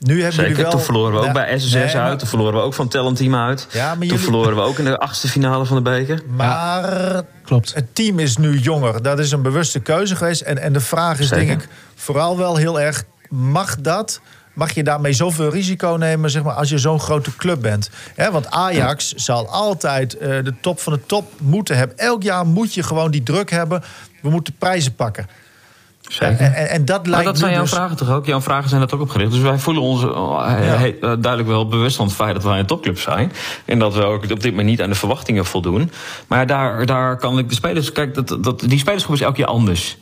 Nu hebben Zeker, jullie wel... toen verloren we ook Ja, bij SSS nee, maar- uit. Toen verloren we ook van Talent Team uit. Ja, maar toen jullie- verloren we ook in de achtste finale van de beker. Maar Klopt. het team is nu jonger. Dat is een bewuste keuze geweest. En, en de vraag is Zeker. denk ik vooral wel heel erg... mag dat... Mag je daarmee zoveel risico nemen zeg maar, als je zo'n grote club bent? Hè, want Ajax zal altijd eh, de top van de top moeten hebben. Elk jaar moet je gewoon die druk hebben. We moeten prijzen pakken. Zeker. En, en, en dat Maar lijkt dat zijn jouw dus... vragen toch ook? Jouw vragen zijn dat ook opgericht. Dus wij voelen ons eh, he- eh, duidelijk wel bewust van het feit dat wij een topclub zijn. En dat we ook op dit moment niet aan de verwachtingen voldoen. Maar daar, daar kan ik de spelers. Kijk, dat, dat, die spelersgroep is elk jaar anders.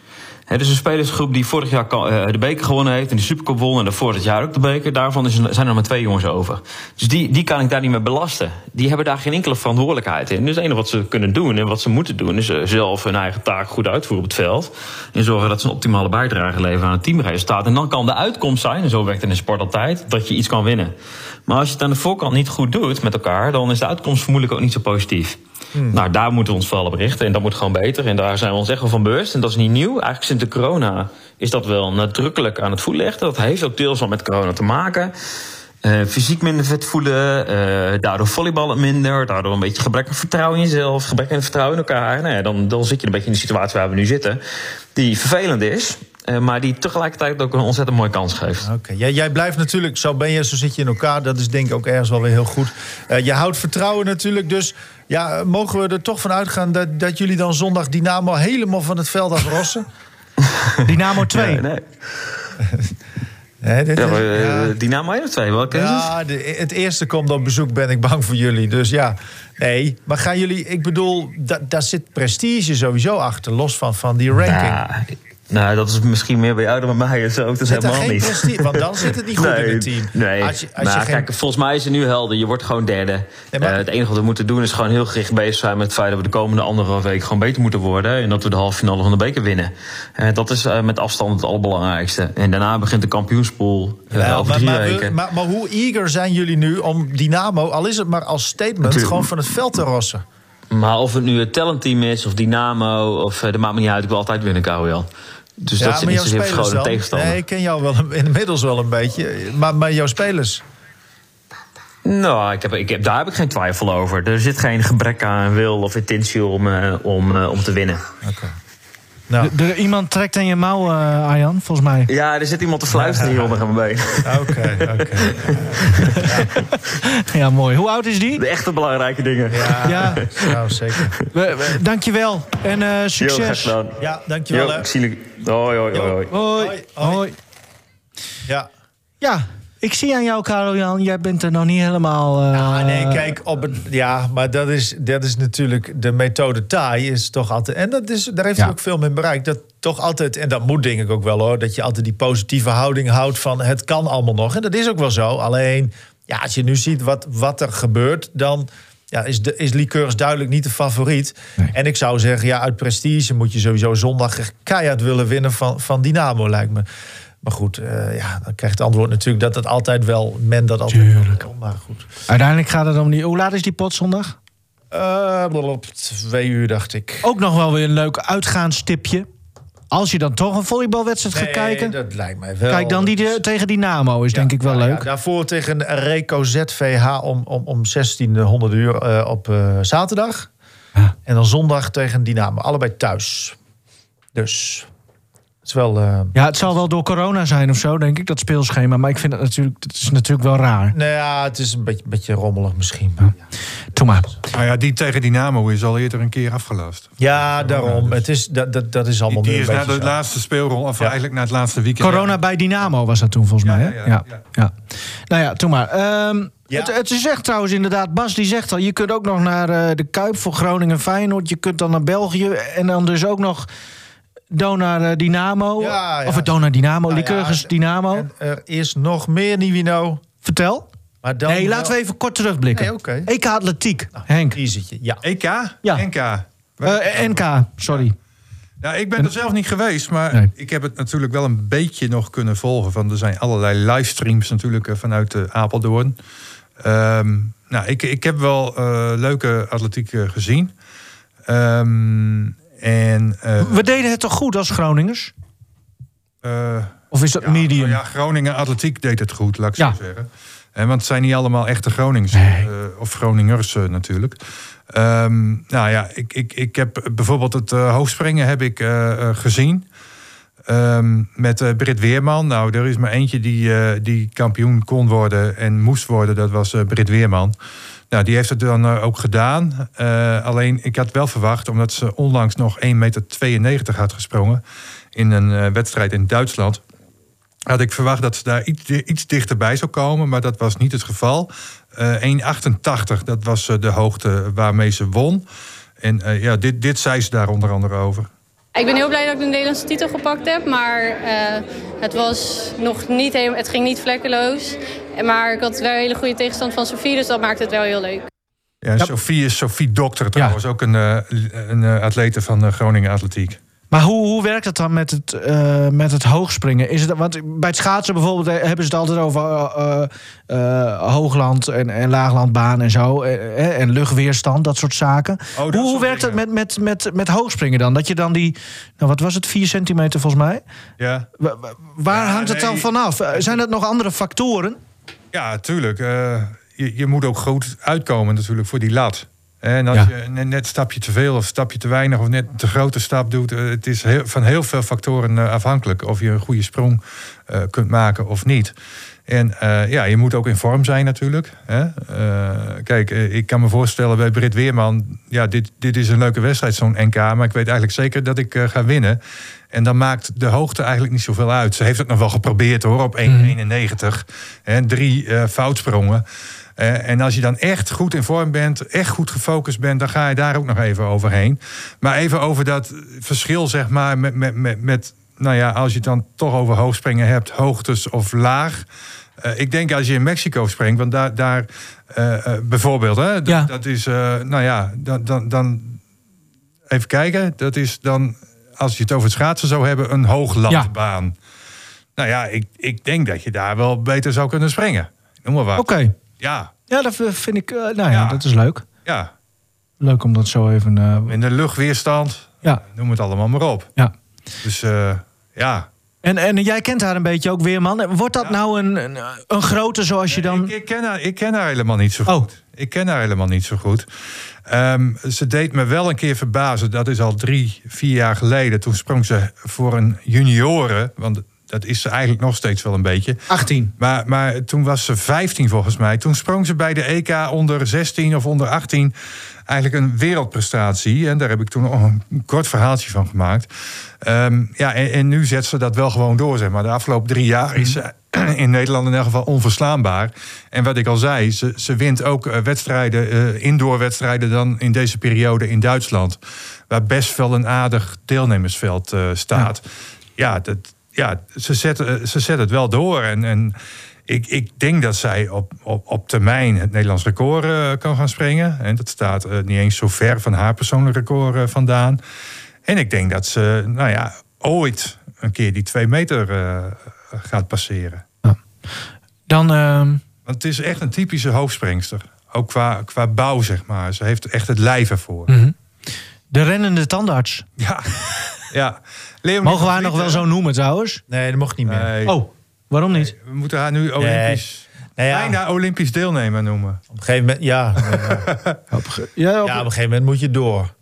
Hè, dus een spelersgroep die vorig jaar eh, de beker gewonnen heeft en de Supercup won en daarvoor het jaar ook de beker, daarvan zijn er maar twee jongens over. Dus die, die kan ik daar niet meer belasten. Die hebben daar geen enkele verantwoordelijkheid in. Dus het enige wat ze kunnen doen en wat ze moeten doen, is eh, zelf hun eigen taak goed uitvoeren op het veld. En zorgen dat ze een optimale bijdrage leveren aan het teamresultaat. En dan kan de uitkomst zijn, en zo werkt het in de sport altijd, dat je iets kan winnen. Maar als je het aan de voorkant niet goed doet met elkaar, dan is de uitkomst vermoedelijk ook niet zo positief. Nou, daar moeten we ons vooral op richten. En dat moet gewoon beter. En daar zijn we ons echt wel van bewust. En dat is niet nieuw. Eigenlijk sinds de corona is dat wel nadrukkelijk aan het voelen leggen. Dat heeft ook deels wel met corona te maken. Eh, fysiek minder fit voelen, eh, daardoor volleyballen minder, daardoor een beetje gebrek aan vertrouwen in jezelf, gebrek aan vertrouwen in elkaar. Nou ja, dan, dan zit je een beetje in de situatie waar we nu zitten, die vervelend is, eh, maar die tegelijkertijd ook een ontzettend mooie kans geeft. Oké, jij, jij blijft natuurlijk, zo ben je, zo zit je in elkaar. Dat is denk ik ook ergens wel weer heel goed. Eh, je houdt vertrouwen natuurlijk, dus ja, mogen we er toch van uitgaan dat, dat jullie dan zondag Dynamo helemaal van het veld afrossen? [LAUGHS] Dynamo 2. Ja, nee. [LAUGHS] Nee, dit Ja, is- maar, eh, ja. Dynamo 1 of 2, welke is het? Ja, de- het eerste komt op bezoek, ben ik bang voor jullie. Dus ja, nee. Maar gaan jullie, ik bedoel, da- daar zit prestige sowieso achter, los van, van die ranking. Ja, nou, dat is misschien meer bij jou dan bij mij. Dat is helemaal geen niet. prestige? Want dan zit het niet goed nee, in het team. Nee, Als je, als maar je geen- kijk, volgens mij is het nu helder. Je wordt gewoon derde. Nee, maar- Eh, het enige wat we moeten doen is gewoon heel gericht bezig zijn met het feit dat we de komende anderhalf week gewoon beter moeten worden. En dat we de halve finale van de beker winnen. Eh, dat is eh, met afstand het allerbelangrijkste. En daarna begint de kampioenspool Ja, over maar, drie maar, we- weken. maar, maar hoe eager zijn jullie nu om Dynamo, al is het maar als statement, Natuurlijk. gewoon van het veld te rossen? Maar of het nu het talentteam is of Dynamo, of, eh, dat maakt me niet uit. Ik wil altijd winnen, Kouwel. Dus dat zit niet verscholen dan? tegenstander. Nee, ik ken jou wel een- inmiddels wel een beetje. Maar, maar jouw spelers? Nou, ik heb, ik heb, daar heb ik geen twijfel over. Er zit geen gebrek aan wil of intentie om, eh, om, eh, om te winnen. Nou, De- de- iemand trekt aan je mouw, eh, Arjan, volgens mij. Ja, er zit iemand te fluisteren hier onder aan mijn been. oké, oké. Ja, mooi. Hoe oud is die? De echte belangrijke dingen. Ja, Ja. nou, zeker. We- we- Dankjewel en eh, Yo, graag succes. gedaan. Ja, dankjewel. Yo, hè. ik zie jullie. Hoi. Hoi. Hoi, hoi. Hoi. Ja. Ja, ik zie aan jou, Karel-Jan. Jij bent er nog niet helemaal... eh, Ah, nee, kijk, op het, ja, maar dat is, dat is natuurlijk de methode taai is toch altijd. En dat is, daar heeft hij Ja. ook veel mee bereikt. Dat toch altijd, en dat moet denk ik ook wel hoor, dat je altijd die positieve houding houdt van het kan allemaal nog. En dat is ook wel zo. Alleen, ja, als je nu ziet wat, wat er gebeurt, dan ja, is, de, is Liqueurs duidelijk niet de favoriet. Nee. En ik zou zeggen, ja, uit prestige moet je sowieso zondag keihard willen winnen van, van Dynamo, lijkt me. Maar goed, eh, ja, dan krijgt het antwoord natuurlijk dat het altijd wel, men dat altijd wel Tuurlijk. wil. Maar goed. Uiteindelijk gaat het om die... Hoe laat is die pot zondag? Eh, op twee uur, dacht ik. Ook nog wel weer een leuk uitgaanstipje. Als je dan toch een volleybalwedstrijd gaat kijken... dat lijkt mij wel. Kijk, dan die de- tegen Dynamo is denk ik wel leuk. ja, daarvoor tegen Reco ZVH om, om, om 1600 uur eh, op zaterdag. En dan zondag tegen Dynamo. Allebei thuis. Dus het is wel... eh, Ja, het zal wel door corona zijn of zo, denk ik, dat speelschema. Maar ik vind het natuurlijk, het is natuurlijk wel raar. nou ja, het is een beetje, beetje rommelig misschien. maar Ja, Doe maar. Nou ja, die tegen Dynamo is al eerder een keer afgelast. ja daarom. Het is, dat, dat, dat is allemaal Die nu is na de laatste speelrol, of Ja. eigenlijk na het laatste weekend. Corona bij Dynamo was dat toen volgens Ja, mij, hè? ja, Ja, ja, ja. Nou ja, doe maar. Ehm, Ja. Het, het is echt trouwens inderdaad, Bas die zegt al... je kunt ook nog naar eh, de Kuip voor Groningen-Feyenoord. Je kunt dan naar België en dan dus ook nog... Donar Dynamo. Ja, ja. Of het Donar Dynamo, Nou ja, Lycurgus Dynamo. En er is nog meer Nivino. Vertel. Maar dan nee, wel- laten we even kort terugblikken. Nee, oké. EK Atletiek, Henk. Easytje, ja. EK? Ja. NK. Eh, NK, sorry. Ja, ik ben er zelf niet geweest, maar Nee. ik heb het natuurlijk wel een beetje nog kunnen volgen. Van, er zijn allerlei livestreams natuurlijk eh, vanuit eh, Apeldoorn. Ehm, nou, ik, ik heb wel eh, leuke atletiek gezien. Ehm, en eh, We deden het toch goed als Groningers? eh, Of is dat Ja, medium? nou ja, Groningen Atletiek deed het goed, laat ik Ja. zo zeggen. En want het zijn niet allemaal echte Gronings. Nee. eh, of Groningers natuurlijk. Ehm, nou ja, ik, ik, ik heb bijvoorbeeld het hoogspringen heb ik gezien. Ehm, met eh, Britt Weerman. Nou, er is maar eentje die, die kampioen kon worden en moest worden. Dat was eh Britt Weerman. Nou, die heeft het dan eh, ook gedaan. Eh, alleen, ik had wel verwacht, omdat ze onlangs nog 1,92 meter had gesprongen... in een eh, wedstrijd in Duitsland... had ik verwacht dat ze daar iets, iets dichterbij zou komen. Maar dat was niet het geval. Eh 1,88, dat was de hoogte waarmee ze won. En ja, dit, dit zei ze daar onder andere over. Ik ben heel blij dat ik de Nederlandse titel gepakt heb, maar eh, het, was nog niet helemaal, het ging niet vlekkeloos. Maar ik had wel een hele goede tegenstand van Sofie, dus dat maakt het wel heel leuk. Ja, Sophie is Sophie Dokter trouwens, ook een, eh, een eh, atlete van Groningen Atletiek. Maar hoe, hoe werkt het dan met het, eh, met het hoogspringen? Is het, want bij het schaatsen bijvoorbeeld eh, hebben ze het altijd over eh, hoogland en, en laaglandbaan en zo. eh, en luchtweerstand, dat soort zaken. Oh, dat hoe werkt het met, met, met, met hoogspringen dan? Dat je dan die, nou wat was het, 4 centimeter volgens mij? Ja, Wa- wa- Waar Ja, hangt het dan vanaf? Zijn dat nog andere factoren? ja tuurlijk. je, je moet ook goed uitkomen natuurlijk voor die lat. En als Ja. je net, net een stapje te veel of een stapje te weinig... of net een te grote stap doet... eh, het is heel, van heel veel factoren eh, afhankelijk... of je een goede sprong eh, kunt maken of niet. En ja, je moet ook in vorm zijn natuurlijk. Hè? Kijk, ik kan me voorstellen bij Britt Weerman... ja, dit, dit is een leuke wedstrijd, zo'n NK... maar ik weet eigenlijk zeker dat ik ga winnen. En dan maakt de hoogte eigenlijk niet zoveel uit. Ze heeft het nog wel geprobeerd hoor, op 1,91. Hè, drie eh, foutsprongen. Eh, en als je dan echt goed in vorm bent, echt goed gefocust bent... dan ga je daar ook nog even overheen. Maar even over dat verschil, zeg maar, met... met, met, met nou ja, als je het dan toch over hoogspringen hebt, hoogtes of laag... Eh, ik denk als je in Mexico springt, want daar, daar eh, bijvoorbeeld, hè, Ja. dat is, nou ja, dan, dan, dan even kijken, dat is dan, als je het over het schaatsen zou hebben, een hooglandbaan. Nou ja, ik, ik denk dat je daar wel beter zou kunnen springen. Noem maar wat. Oké. Ja, Ja, dat vind ik, eh, nou ja, Ja. dat is leuk. ja. Leuk om dat zo even... eh, In de luchtweerstand, ja, noem het allemaal maar op. ja. Dus eh, ja. En, en jij kent haar een beetje ook weer, man. Wordt dat nou een, een, een grote zoals je dan... Ik, ik, ken haar, ik ken haar helemaal niet zo Oh. goed. Ik ken haar helemaal niet zo goed. Ehm, ze deed me wel een keer verbazen. Dat is al drie, vier jaar geleden. Toen sprong ze voor een junioren. Want dat is ze eigenlijk nog steeds wel een beetje. 18. Maar, maar toen was ze 15 volgens mij. Toen sprong ze bij de EK onder 16 of onder 18 eigenlijk een wereldprestatie. En daar heb ik toen nog een kort verhaaltje van gemaakt. Ehm, ja, en, en nu zet ze dat wel gewoon door. Zeg maar. De afgelopen drie jaar is ze [CLEARS THROAT] in Nederland in elk geval onverslaanbaar. En wat ik al zei, ze, ze wint ook eh, wedstrijden, eh indoorwedstrijden dan in deze periode in Duitsland. Waar best wel een aardig deelnemersveld eh, staat. Ja, dat, ja ze, zet, eh, ze zet het wel door. En, en ik, ik denk dat zij op, op, op termijn het Nederlands record eh, kan gaan springen. En dat staat eh, niet eens zo ver van haar persoonlijk record vandaan. En ik denk dat ze, nou ja, ooit een keer die twee meter gaat passeren. Dan, ehm, Want het is echt een typische hoofdspringster. Ook qua, qua bouw, zeg maar. Ze heeft echt het lijf ervoor. Mhm. de rennende tandarts. Ja, [LAUGHS] ja. Mogen we haar nog wel zo noemen trouwens? Nee, dat mocht niet meer. Nee. Oh, waarom niet? We moeten haar nu Olympisch, Nee, ja, bijna Olympisch deelnemer noemen. op een gegeven moment, ja, [LAUGHS] ja. Op, ja, op een gegeven moment moet je door.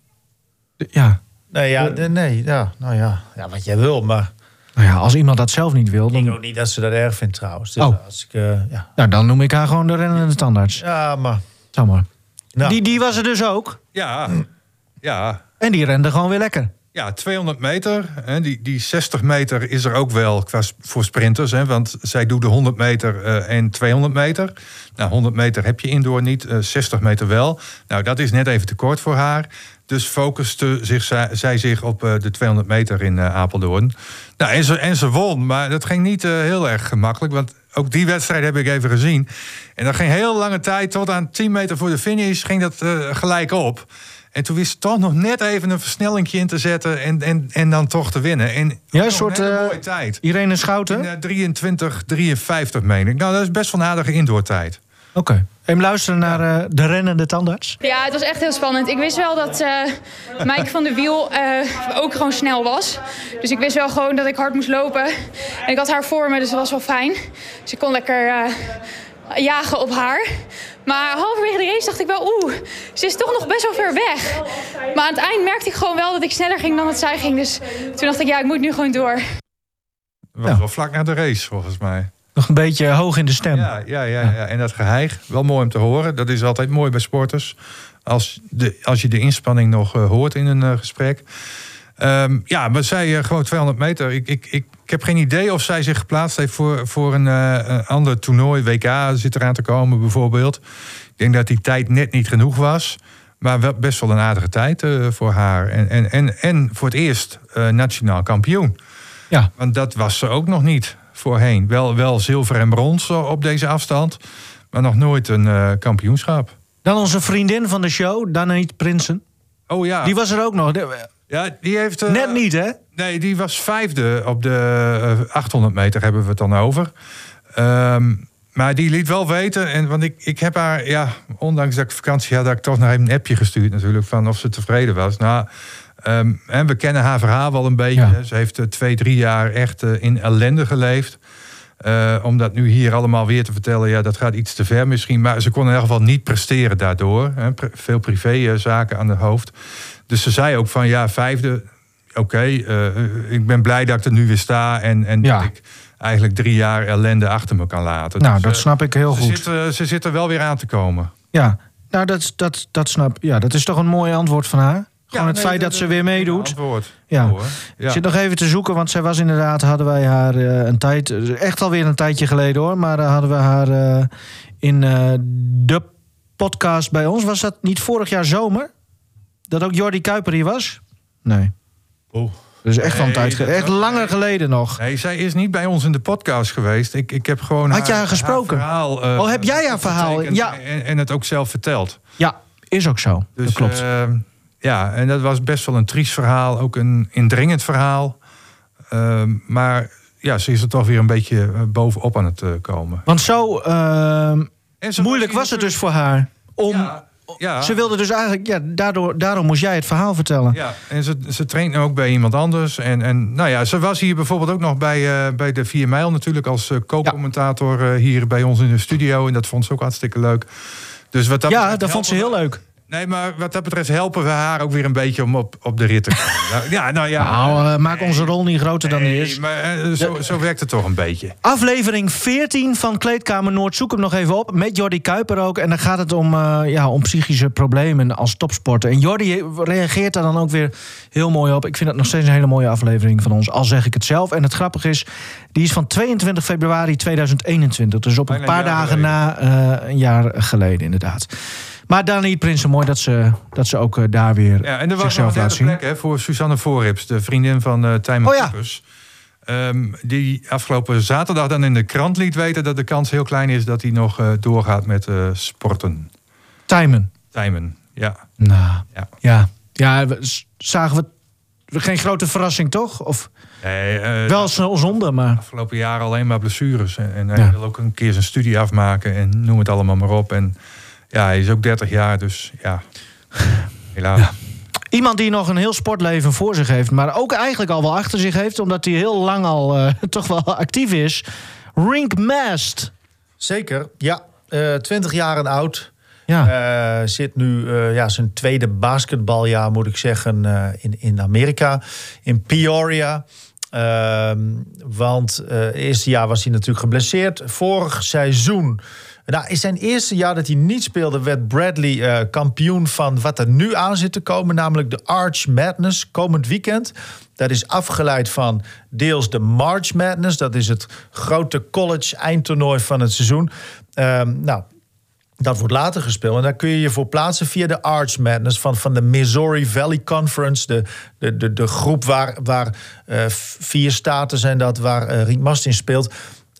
ja. Nee, ja, nee, nee, ja, nou ja, ja, wat jij wil, maar Nou ja, als iemand dat zelf niet wil, ik denk dan, ook niet dat ze dat erg vindt trouwens. Dus Oh. als ik, eh, ja. nou, dan noem ik haar gewoon de rennende tandarts. ja, maar Zal maar. nou, Die, die was er dus ook. Ja, ja. En die rende gewoon weer lekker. Ja, 200 meter. Hè, die, die 60 meter is er ook wel qua, voor sprinters. Hè, want zij doet de 100 meter eh, en 200 meter. Nou, 100 meter heb je indoor niet, eh, 60 meter wel. Nou, dat is net even te kort voor haar. Dus focuste zich, zij, zich op eh, de 200 meter in eh, Apeldoorn. Nou, en, ze, en ze won, maar dat ging niet eh, heel erg gemakkelijk. Want ook die wedstrijd heb ik even gezien. En dat ging heel lange tijd, tot aan 10 meter voor de finish, ging dat eh, gelijk op. En toen wist ze toch nog net even een versnelling in te zetten en, en, en dan toch te winnen. En Ja, een soort, eh, mooie tijd. Irene Schouten? In, eh, 23, 53 meen ik. Nou, dat is best wel een aardige indoortijd. Oké. Even luisteren naar uh, de rennende tandarts. Ja, het was echt heel spannend. Ik wist wel dat uh, Mike van der Wiel uh, ook gewoon snel was. Dus ik wist wel gewoon dat ik hard moest lopen. En ik had haar voor me, dus dat was wel fijn. Dus ik kon lekker jagen op haar. Maar halverwege de race dacht ik wel, oeh, ze is toch nog best wel ver weg. Maar aan het eind merkte ik gewoon wel dat ik sneller ging dan dat zij ging. Dus toen dacht ik, ja, ik moet nu gewoon door. Was ja. wel vlak na de race, volgens mij. Nog een beetje hoog in de stem. Ja, ja, ja, ja. en dat geheig, wel mooi om te horen. Dat is altijd mooi bij sporters. Als, de, als je de inspanning nog uh, hoort in een uh, gesprek. Um, ja, maar zij uh, gewoon 200 meter. Ik, ik, ik, ik, heb geen idee of zij zich geplaatst heeft voor, voor een, een ander toernooi. WK zit eraan te komen bijvoorbeeld. Ik denk dat die tijd net niet genoeg was. Maar wel best wel een aardige tijd voor haar. En, en, en, en voor het eerst nationaal kampioen. Ja. Want dat was ze ook nog niet voorheen. Wel, wel zilver en brons op deze afstand, maar nog nooit een kampioenschap. Dan onze vriendin van de show, Danaït Prinsen. Oh ja. Die was er ook nog. Ja, die heeft... Uh, Net niet, hè? Nee, die was vijfde op de uh, 800 meter, hebben we het dan over. Um, maar die liet wel weten, en, want ik, ik heb haar, ja, ondanks dat ik vakantie had, had ik toch even een appje gestuurd natuurlijk, van of ze tevreden was. Nou, Um, en we kennen haar verhaal wel een beetje. Ja. Ze heeft uh, twee, drie jaar echt uh, in ellende geleefd. Uh, om dat nu hier allemaal weer te vertellen, ja, dat gaat iets te ver misschien. Maar ze kon in ieder geval niet presteren daardoor. Hè. Pre veel privézaken aan de hoofd. Dus ze zei ook van, ja, vijfde, oké, okay, ik ben blij dat ik er nu weer sta. En, en ja. dat ik eigenlijk drie jaar ellende achter me kan laten. Nou, dus, dat snap ik heel ze goed. Zit, ze zit er wel weer aan te komen. Ja, nou, dat, dat, dat snap Ja, dat is toch een mooi antwoord van haar? Gewoon ja, het nee, feit dat, dat ze weer meedoet. Ja. ja. Ik zit nog even te zoeken, want zij was inderdaad, hadden wij haar uh, een tijd, echt alweer een tijdje geleden hoor, maar uh, hadden we haar uh, in de podcast bij ons. Was dat niet vorig jaar zomer? Dat ook Jordi Kuiper hier was? Nee. Oh. Dus echt nee, een tijd geleden. Echt langer nee, geleden nog. Nee, zij is niet bij ons in de podcast geweest. Ik, ik heb gewoon. Had je haar gesproken? Haar verhaal, oh, heb jij haar verhaal? Ja. En, en, het ook zelf verteld. Ja, is ook zo. Dus, dat klopt. Ja, en dat was best wel een triest verhaal, ook een indringend verhaal. Uh, maar ja, ze is er toch weer een beetje bovenop aan het uh, komen. Want zo uh, moeilijk was het dus voor haar om. Ja, ja. Ze wilde dus eigenlijk, ja, daardoor, daarom moest jij het verhaal vertellen. Ja, en ze, ze traint nu ook bij iemand anders. En, en nou ja, ze was hier bijvoorbeeld ook nog bij, uh, bij de 4 mijl natuurlijk als uh, co-commentator uh, hier bij ons in de studio. En dat vond ze ook hartstikke leuk. Dus wat dat ja, dat vond ze heel leuk. Nee, maar wat dat betreft helpen we haar ook weer een beetje om op, op de rit te komen. [LAUGHS] ja, nou ja. Nou, uh, maak onze rol niet groter nee, dan die is. Maar uh, zo, zo werkt het toch een beetje. Aflevering 14 van Kleedkamer Noord. Zoek hem nog even op. Met Jordi Kuiper ook. En dan gaat het om, uh, ja, om psychische problemen als topsporter. En Jordi reageert daar dan ook weer heel mooi op. Ik vind het nog steeds een hele mooie aflevering van ons. Al zeg ik het zelf. En het grappige is, die is van 22 februari 2021. Dus op een paar dagen geleden. na een jaar geleden inderdaad. Maar Dani Prinsen, mooi dat ze, dat ze ook uh, daar weer ja, en er was nog een derde plek hè, voor Suzanne Voorrips, de vriendin van uh, Tijmen oh, ja. Um, die afgelopen zaterdag dan in de krant liet weten dat de kans heel klein is dat hij nog uh, doorgaat met sporten. Tijmen. Tijmen, ja. Nou, ja. Ja, ja zagen we geen grote verrassing, toch? Of nee, uh, wel snel zonde, maar... Afgelopen jaren alleen maar blessures. En, en hij ja. wil ook een keer zijn studie afmaken en noem het allemaal maar op. En ja, hij is ook 30 jaar, dus ja, [LAUGHS] helaas. Ja. Iemand die nog een heel sportleven voor zich heeft, maar ook eigenlijk al wel achter zich heeft, omdat hij heel lang al uh, [LAUGHS] toch wel actief is. Rink Mast. Zeker, ja. Uh, 20 jaar en oud. Ja. Uh, zit nu uh, ja, zijn tweede basketbaljaar, moet ik zeggen, uh, in, in Amerika. In Peoria. Ehm, want het eerste jaar was hij natuurlijk geblesseerd. Vorig seizoen nou, in zijn eerste jaar dat hij niet speelde, werd Bradley uh, kampioen van wat er nu aan zit te komen, namelijk de Arch Madness komend weekend. Dat is afgeleid van deels de March Madness, dat is het grote college eindtoernooi van het seizoen. Um, nou, dat wordt later gespeeld. En daar kun je je voor plaatsen via de Arch Madness van, van de Missouri Valley Conference. De, de, de, de groep waar, waar uh, vier staten zijn dat, waar uh, Riek Mast in speelt.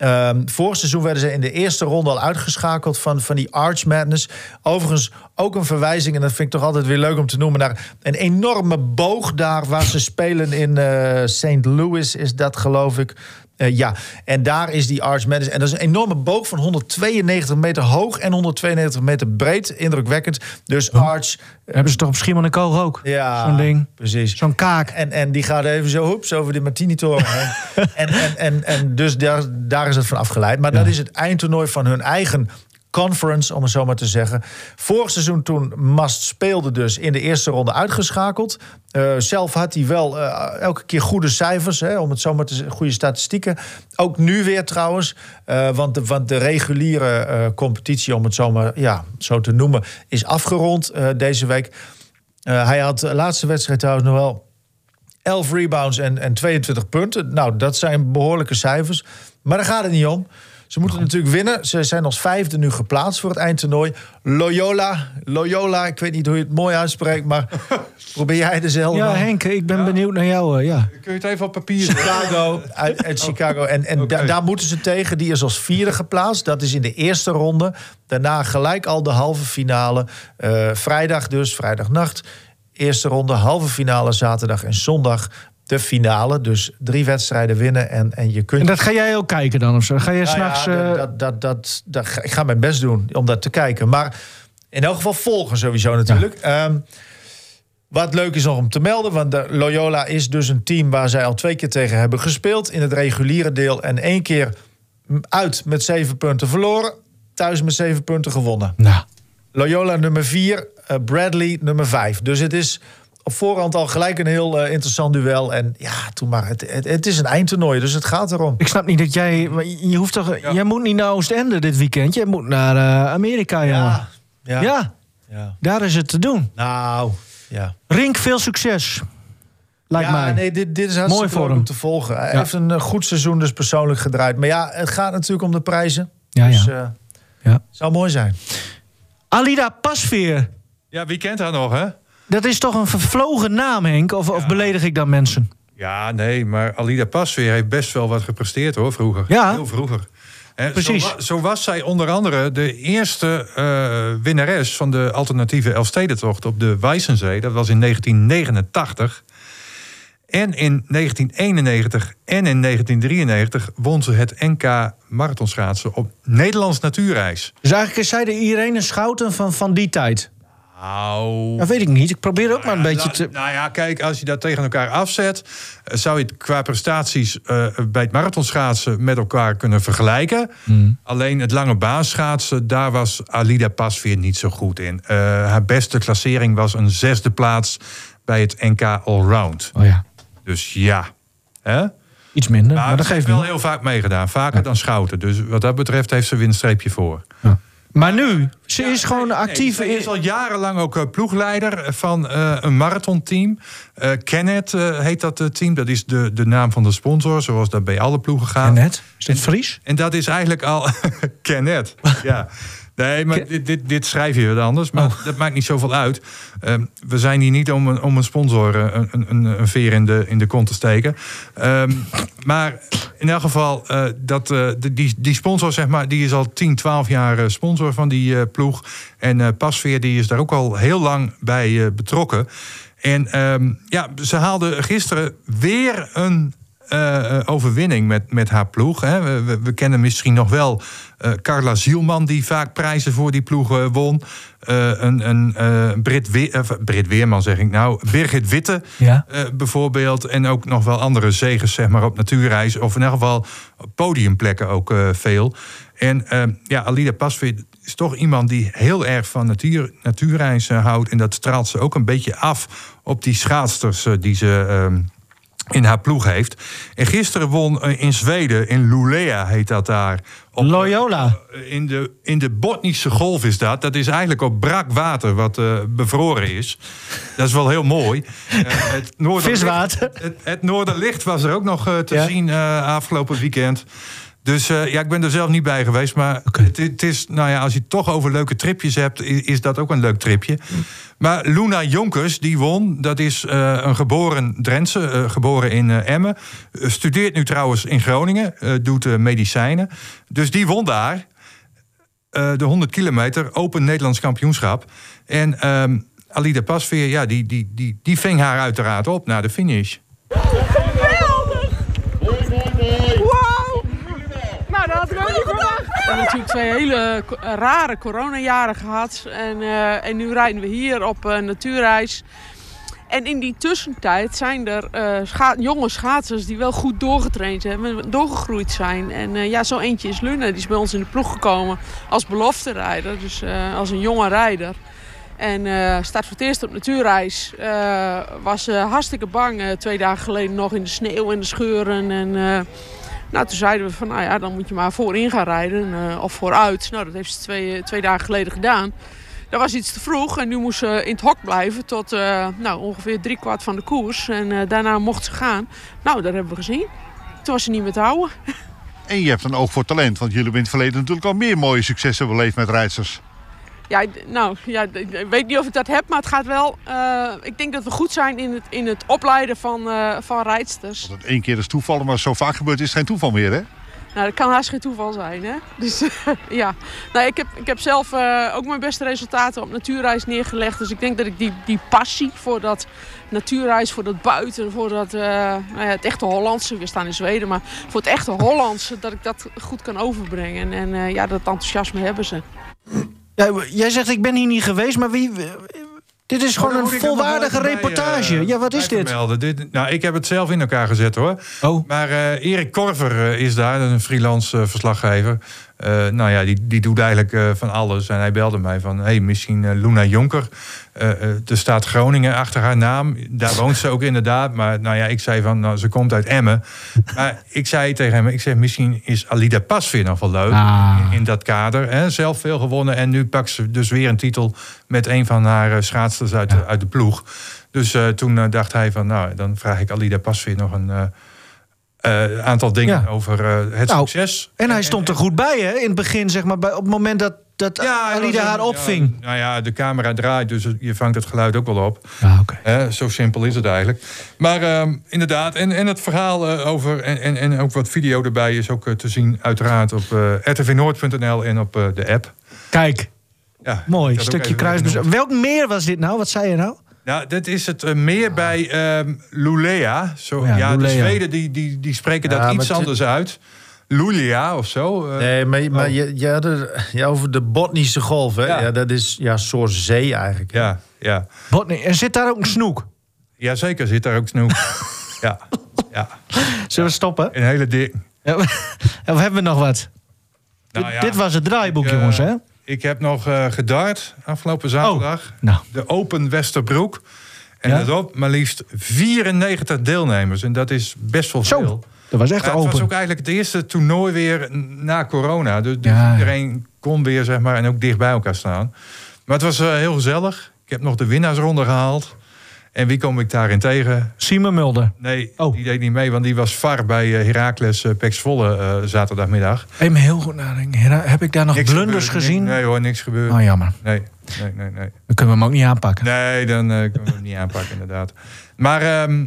Um, vorig seizoen werden ze in de eerste ronde al uitgeschakeld van, van die Arch Madness. Overigens ook een verwijzing, en dat vind ik toch altijd weer leuk om te noemen, naar een enorme boog daar waar ze spelen in uh, St. Louis, is dat geloof ik. Eh, ja, en daar is die Arch Madness. En dat is een enorme boog van 192 meter hoog en 192 meter breed. Indrukwekkend. Dus Arch... Hebben ze toch op Schiermonnikoog ook? Ja, Zo'n ding. Precies. Zo'n kaak. En, en die gaat even zo hoeps over de Martini-toren [LAUGHS] en, en, en, en dus daar, daar is het van afgeleid. Maar dat is het eindtoernooi van hun eigen conference, om het zo maar te zeggen. Vorig seizoen toen Mast speelde dus in de eerste ronde uitgeschakeld. Uh, zelf had hij wel uh, elke keer goede cijfers, hè, om het zo maar te zeggen, goede statistieken. Ook nu weer trouwens, uh, want, de, want de reguliere competitie, om het zo maar ja, zo te noemen, is afgerond deze week. hij had de laatste wedstrijd trouwens nog wel 11 rebounds en, en 22 punten. Nou, dat zijn behoorlijke cijfers. Maar daar gaat het niet om. Ze moeten natuurlijk winnen. Ze zijn als vijfde nu geplaatst voor het eindtoernooi. Loyola, Loyola, ik weet niet hoe je het mooi uitspreekt, maar [LAUGHS] probeer jij dezelfde. Ja, Henk, ik ben benieuwd naar jou. Uh, ja. Kun je het even op papier Chicago, [LAUGHS] uit, uit Chicago. En, en okay. da, daar moeten ze tegen. Die is als vierde geplaatst. Dat is in de eerste ronde. Daarna gelijk al de halve finale. Uh, vrijdag dus, vrijdagnacht. Eerste ronde, halve finale zaterdag en zondag de finale. Dus drie wedstrijden winnen en, en je kunt... En dat ga jij ook kijken dan of zo? Ga je nou s'nachts... Ja, dat, dat, dat, dat, ik ga mijn best doen om dat te kijken. Maar in elk geval volgen sowieso natuurlijk. Ja. Um, wat leuk is nog om te melden, want de Loyola is dus een team... waar zij al twee keer tegen hebben gespeeld in het reguliere deel... en één keer uit met zeven punten verloren... thuis met zeven punten gewonnen. Nou. Loyola nummer vier, uh, Bradley nummer vijf. Dus het is op voorhand al gelijk een heel uh, interessant duel. En ja, toen maar. Het, het, het, is een eindtoernooi, dus het gaat erom. Ik snap niet dat jij. Je hoeft toch. Ja. Jij moet niet naar Oostende dit weekend. Jij moet naar uh, Amerika, ja. Ja. ja. ja. Daar is het te doen. Nou, ja. Rink, veel succes. Lijkt ja, mij. nee, dit, dit is hartstikke Mooi voor om te volgen. Hij Ja. heeft een uh, goed seizoen dus persoonlijk gedraaid. Maar ja, het gaat natuurlijk om de prijzen. Ja, dus ja. uh, Ja. zou mooi zijn. Alida Pasveer. Ja, wie kent haar nog, hè? Dat is toch een vervlogen naam, Henk? Of, of beledig ik dan mensen? Ja, nee, maar Alida Pasveer heeft best wel wat gepresteerd, hoor, vroeger. Ja. Heel vroeger. Precies. Zo, zo was zij onder andere de eerste eh, winnares van de alternatieve Elfstedentocht op de Weissensee. Dat was in 1989. En in 1991 en in 1993 won ze het NK marathonschaatsen op Nederlands natuurreis. Dus eigenlijk is zij de Irene Schouten van, van die tijd. Nou, Dat weet ik niet. Ik probeer ook maar een beetje nou, te... Nou ja, kijk, als je dat tegen elkaar afzet... eh, zou je het qua prestaties eh, bij het marathonschaatsen met elkaar kunnen vergelijken. Hmm. Alleen het lange baanschaatsen, daar was Alida Pasveer niet zo goed in. Eh, haar beste klassering was een zesde plaats bij het NK Allround. Oh ja, Dus ja. Hè? iets minder. Maar, Maar, dat geeft wel heel vaak meegedaan. Vaker dan Schouten. Dus wat dat betreft heeft ze weer een streepje voor. Maar nu, ze is gewoon actief. Hij is al jarenlang ook eh, ploegleider van eh, een marathonteam. Eh Kenneth eh, heet dat eh, team. Dat is de, de naam van de sponsor, zoals dat bij alle ploegen gaat. Net? Is dit Fries? En dat is eigenlijk al [LAUGHS] Kenneth. ja. Nee, maar dit, dit, dit schrijf je wat anders. Maar Oh. dat maakt niet zoveel uit. Ehm, we zijn hier niet om een, om een sponsor eh, een, een, een veer in de, in de kont te steken. Ehm, maar in elk geval, eh, dat, eh, die, die sponsor, zeg maar, die is al 10, 12 jaar sponsor van die ploeg. En Pasveer die is daar ook al heel lang bij betrokken. En ehm, ja, ze haalde gisteren weer een eh, eh, overwinning met, met haar ploeg. Hè. We, kennen misschien nog wel eh, Carla Zielman, die vaak prijzen voor die ploeg won. Een een Brit, We- Brit Weerman, zeg ik nou. Birgit Witte Ja. bijvoorbeeld. En ook nog wel andere zegers zeg maar, op natuurreis. Of in elk geval podiumplekken ook veel. En eh, ja, Alida Pasveer is toch iemand die heel erg van natuur, natuurreizen houdt. En dat straalt ze ook een beetje af op die schaatsters die ze... in haar ploeg heeft. En gisteren won eh, in Zweden, in Lulea heet dat daar. Op, Loyola. eh, in de, in de Botnische golf is dat. Dat is eigenlijk op brak water wat eh, bevroren is. Dat is wel heel mooi. Het [LAUGHS] Noorderlicht- Viswater. Het, het Noorderlicht was er ook nog te Ja. zien afgelopen weekend. Dus ja, ik ben er zelf niet bij geweest. Maar het, het is, nou ja, als je het toch over leuke tripjes hebt, is, is dat ook een leuk tripje. Maar Luna Jonkers, die won. Dat is eh, een geboren Drentse, eh, geboren in eh, Emmen. Studeert nu trouwens in Groningen, doet medicijnen. Dus die won daar de 100 kilometer, open Nederlands kampioenschap. En ehm, Alida Pasveer, ja, die, die, die, die ving haar uiteraard op naar de finish. Geweldig! Wow! Hebben natuurlijk twee hele co- rare coronajaren gehad. En, eh, en nu rijden we hier op een natuurreis. En in die tussentijd zijn er eh, jonge schaatsers die wel goed doorgetraind hebben, doorgegroeid zijn. En eh, ja, zo eentje is Luna, die is bij ons in de ploeg gekomen als belofterijder, dus eh, als een jonge rijder. En eh staat voor het eerst op natuurreis. Eh, was eh, hartstikke bang eh, twee dagen geleden nog in de sneeuw en de scheuren. En eh, nou, toen zeiden we van, nou ja, dan moet je maar voorin gaan rijden eh, of vooruit. Nou, dat heeft ze twee, eh, twee dagen geleden gedaan. Dat was iets te vroeg en nu moest ze in het hok blijven tot eh, nou, ongeveer drie kwart van de koers. En daarna mocht ze gaan. Nou, dat hebben we gezien. Toen was ze niet meer te houden. [LAUGHS] En je hebt een oog voor talent, want jullie hebben in het verleden natuurlijk al meer mooie successen beleefd met rijders. Ja, nou, ja, ik weet niet of ik dat heb, maar het gaat wel. eh, ik denk dat we goed zijn in het, in het opleiden van, eh, van rijdsters. Dat één keer is toeval, maar zo vaak gebeurt is het geen toeval meer, hè? Nou, dat kan haast geen toeval zijn, hè? Dus [LAUGHS] ja. Nou, ik, heb, ik heb zelf eh, ook mijn beste resultaten op natuurreis neergelegd. Dus ik denk dat ik die, die passie voor dat natuurreis, voor dat buiten, voor dat, nou ja, het echte Hollandse, we staan in Zweden, maar voor het echte Hollandse, dat ik dat goed kan overbrengen. En ja, dat enthousiasme hebben ze. Ja, jij zegt ik ben hier niet geweest, maar wie... Dit is gewoon een volwaardige bij, reportage. eh, ja, wat is dit? dit? Nou, ik heb het zelf in elkaar gezet hoor. Oh. Maar eh, Erik Korver eh, is daar, een freelance verslaggever. Eh, nou ja, die, die doet eigenlijk eh, van alles. En hij belde mij van, hey, misschien eh, Luna Jonker. Er staat Groningen achter haar naam. Daar woont ze ook inderdaad. Maar nou ja, ik zei van, nou, ze komt uit Emmen. Maar ik zei tegen hem, ik zeg, misschien is Alida Pasveer nog wel leuk. Ah. In, in dat kader. Hè? Zelf veel gewonnen. En nu pakt ze dus weer een titel met een van haar schaatsters uit, de, uit de ploeg. Dus toen dacht hij van, nou, dan vraag ik Alida Pasveer nog een... eh, eh, aantal dingen Ja. over eh, het Nou, succes. En hij stond er goed bij, hè? In het begin, zeg maar, bij, op het moment dat, dat Alida haar opving. Ja, nou ja, de camera draait, dus je vangt het geluid ook wel op. Hè, zo simpel is het eigenlijk. Maar ehm, inderdaad, en, en het verhaal eh, over, en, en, en ook wat video erbij is ook te zien, uiteraard op rtvnoord.nl en op de app. Kijk, Ja, mooi. Stukje genoemd. Welk meer was dit nou? Wat zei je nou? Nou, dit is het eh, meer bij ehm Lulea. Zo, Ja, ja, de. Zweden die, die, die spreken Ja, dat iets anders uit. Lulia of zo. eh. Nee, maar, maar Oh. je, je had het ja, over de Botnische golf, hè? Ja. Ja. dat is ja, een soort zee eigenlijk. hè. Ja, ja. Botny. En zit daar ook een snoek? Jazeker zit daar ook snoek. [LAUGHS] ja, ja. Zullen we stoppen? Een hele dik. Ja, [LAUGHS] of hebben we nog wat? Nou dit, was het draaiboek, ik, eh, jongens, hè? Ik heb nog eh gedart afgelopen zaterdag. Nou. De Open Westerbroek. En Ja? daarop maar liefst 94 deelnemers. En dat is best wel Zo, veel. dat was echt Maar het was open. ook eigenlijk het eerste toernooi weer na corona. Dus, dus Ja, iedereen kon weer, zeg maar, en ook dicht bij elkaar staan. Maar het was eh, heel gezellig. Ik heb nog de winnaarsronde gehaald. En wie kom ik daarin tegen? Simon Mulder. Nee, Oh. die deed niet mee, want die was VAR bij eh, Heracles uh, Pex Volle eh, zaterdagmiddag. Even heel goed nadenken. Hera- Heb ik daar nog Niks blunders gezien? Nee hoor, niks gebeurd. Oh, jammer. Nee, nee, nee, nee. Dan kunnen we hem ook niet aanpakken. Nee, dan eh, kunnen we hem niet aanpakken, inderdaad. Maar ehm,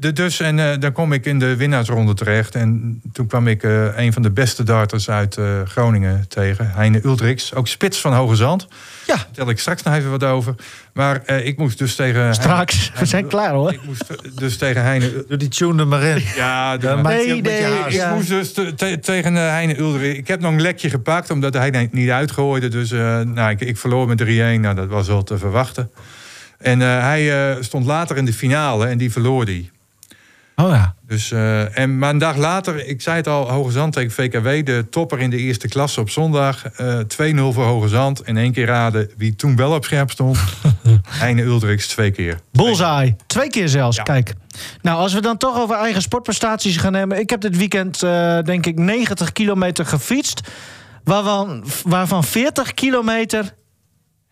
de, dus, en eh, dan kom ik in de winnaarsronde terecht. En toen kwam ik eh, een van de beste darters uit eh, Groningen tegen. Heine Uldriks, ook spits van Hoge Zand. Ja. Daar vertel ik straks nog even wat over. Maar eh, ik moest dus tegen... Straks. We zijn klaar, hoor. Ik moest dus tegen Heine... Doe die tune er maar in. Ja, de, Dan maakt hij ook Nee, een beetje nee, haast. ik ja. moest dus te- te- tegen Heine Uldrik. Ik heb nog een lekje gepakt, omdat hij niet uitgooide. Dus eh, nou, ik, ik verloor met 3-1. Nou, dat was wel te verwachten. En eh, hij eh, stond later in de finale en die verloor die. Oh ja. Dus, eh, en, maar een dag later, ik zei het al, Hoge Zand tegen VKW, de topper in de eerste klasse op zondag. eh 2-0 voor Hoge Zand. In één keer raden wie toen wel op scherp stond. [LAUGHS] Heine Uldriks twee keer. Bullseye. Twee keer zelfs. Ja. Kijk. Nou, als we dan toch over eigen sportprestaties gaan hebben. Ik heb dit weekend, eh, denk ik, 90 kilometer gefietst. Waarvan, waarvan 40 kilometer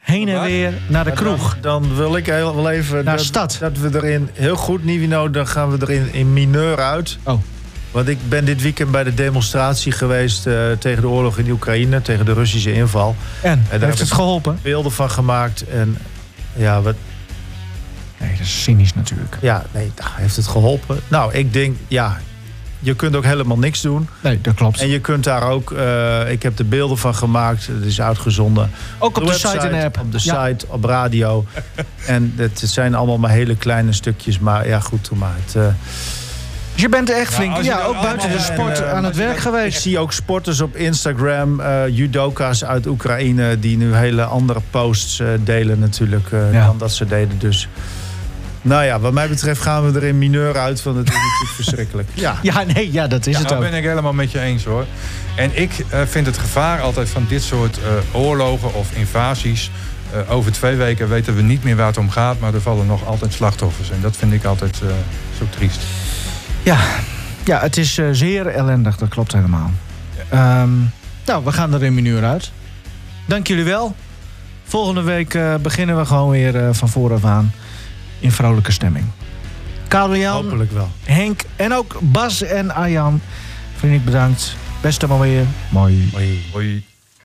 heen en weer naar de kroeg. Dan, dan wil ik heel, wel even Naar dat, stad. dat we erin heel goed, Nivino, dan gaan we erin in mineur uit. Oh. Want ik ben dit weekend bij de demonstratie geweest eh, tegen de oorlog in Oekraïne, tegen de Russische inval. En, heb heeft het geholpen? Beelden van gemaakt en ja, wat, Nee, dat is cynisch natuurlijk. ja, nee, heeft het geholpen? Nou, ik denk, ja, je kunt ook helemaal niks doen. Nee, dat klopt. En je kunt daar ook, eh, ik heb de beelden van gemaakt, het is uitgezonden. Ook op de, website, site en app. Op de Ja. site, op radio. [LAUGHS] en het zijn allemaal maar hele kleine stukjes. Maar ja, goed, doe maar. Het, eh, Dus je bent echt flink, ja, ook buiten de sport en, eh, aan het werk Ik geweest. zie ook sporters op Instagram, judoka's uit Oekraïne... die nu hele andere posts delen natuurlijk Ja. dan dat ze deden. Dus nou ja, wat mij betreft gaan we er in mineur uit... van het is natuurlijk [LAUGHS] verschrikkelijk. Ja. Ja, nee, ja, dat is Ja, het dat ook. ben ik helemaal met je eens hoor. En ik eh, vind het gevaar altijd van dit soort eh, oorlogen of invasies. eh, over twee weken weten we niet meer waar het om gaat, maar er vallen nog altijd slachtoffers. En dat vind ik altijd eh, zo triest. Ja, ja het is eh, zeer ellendig, dat klopt helemaal. Ehm, nou, we gaan er in minuur uit. Dank jullie wel. Volgende week eh, beginnen we gewoon weer eh, van vooraf aan in vrolijke stemming. Karel Jan, Hopelijk wel. Henk en ook Bas en Arjan. Vriendelijk bedankt. Beste maar weer. Mooi. Hoi. Hoi.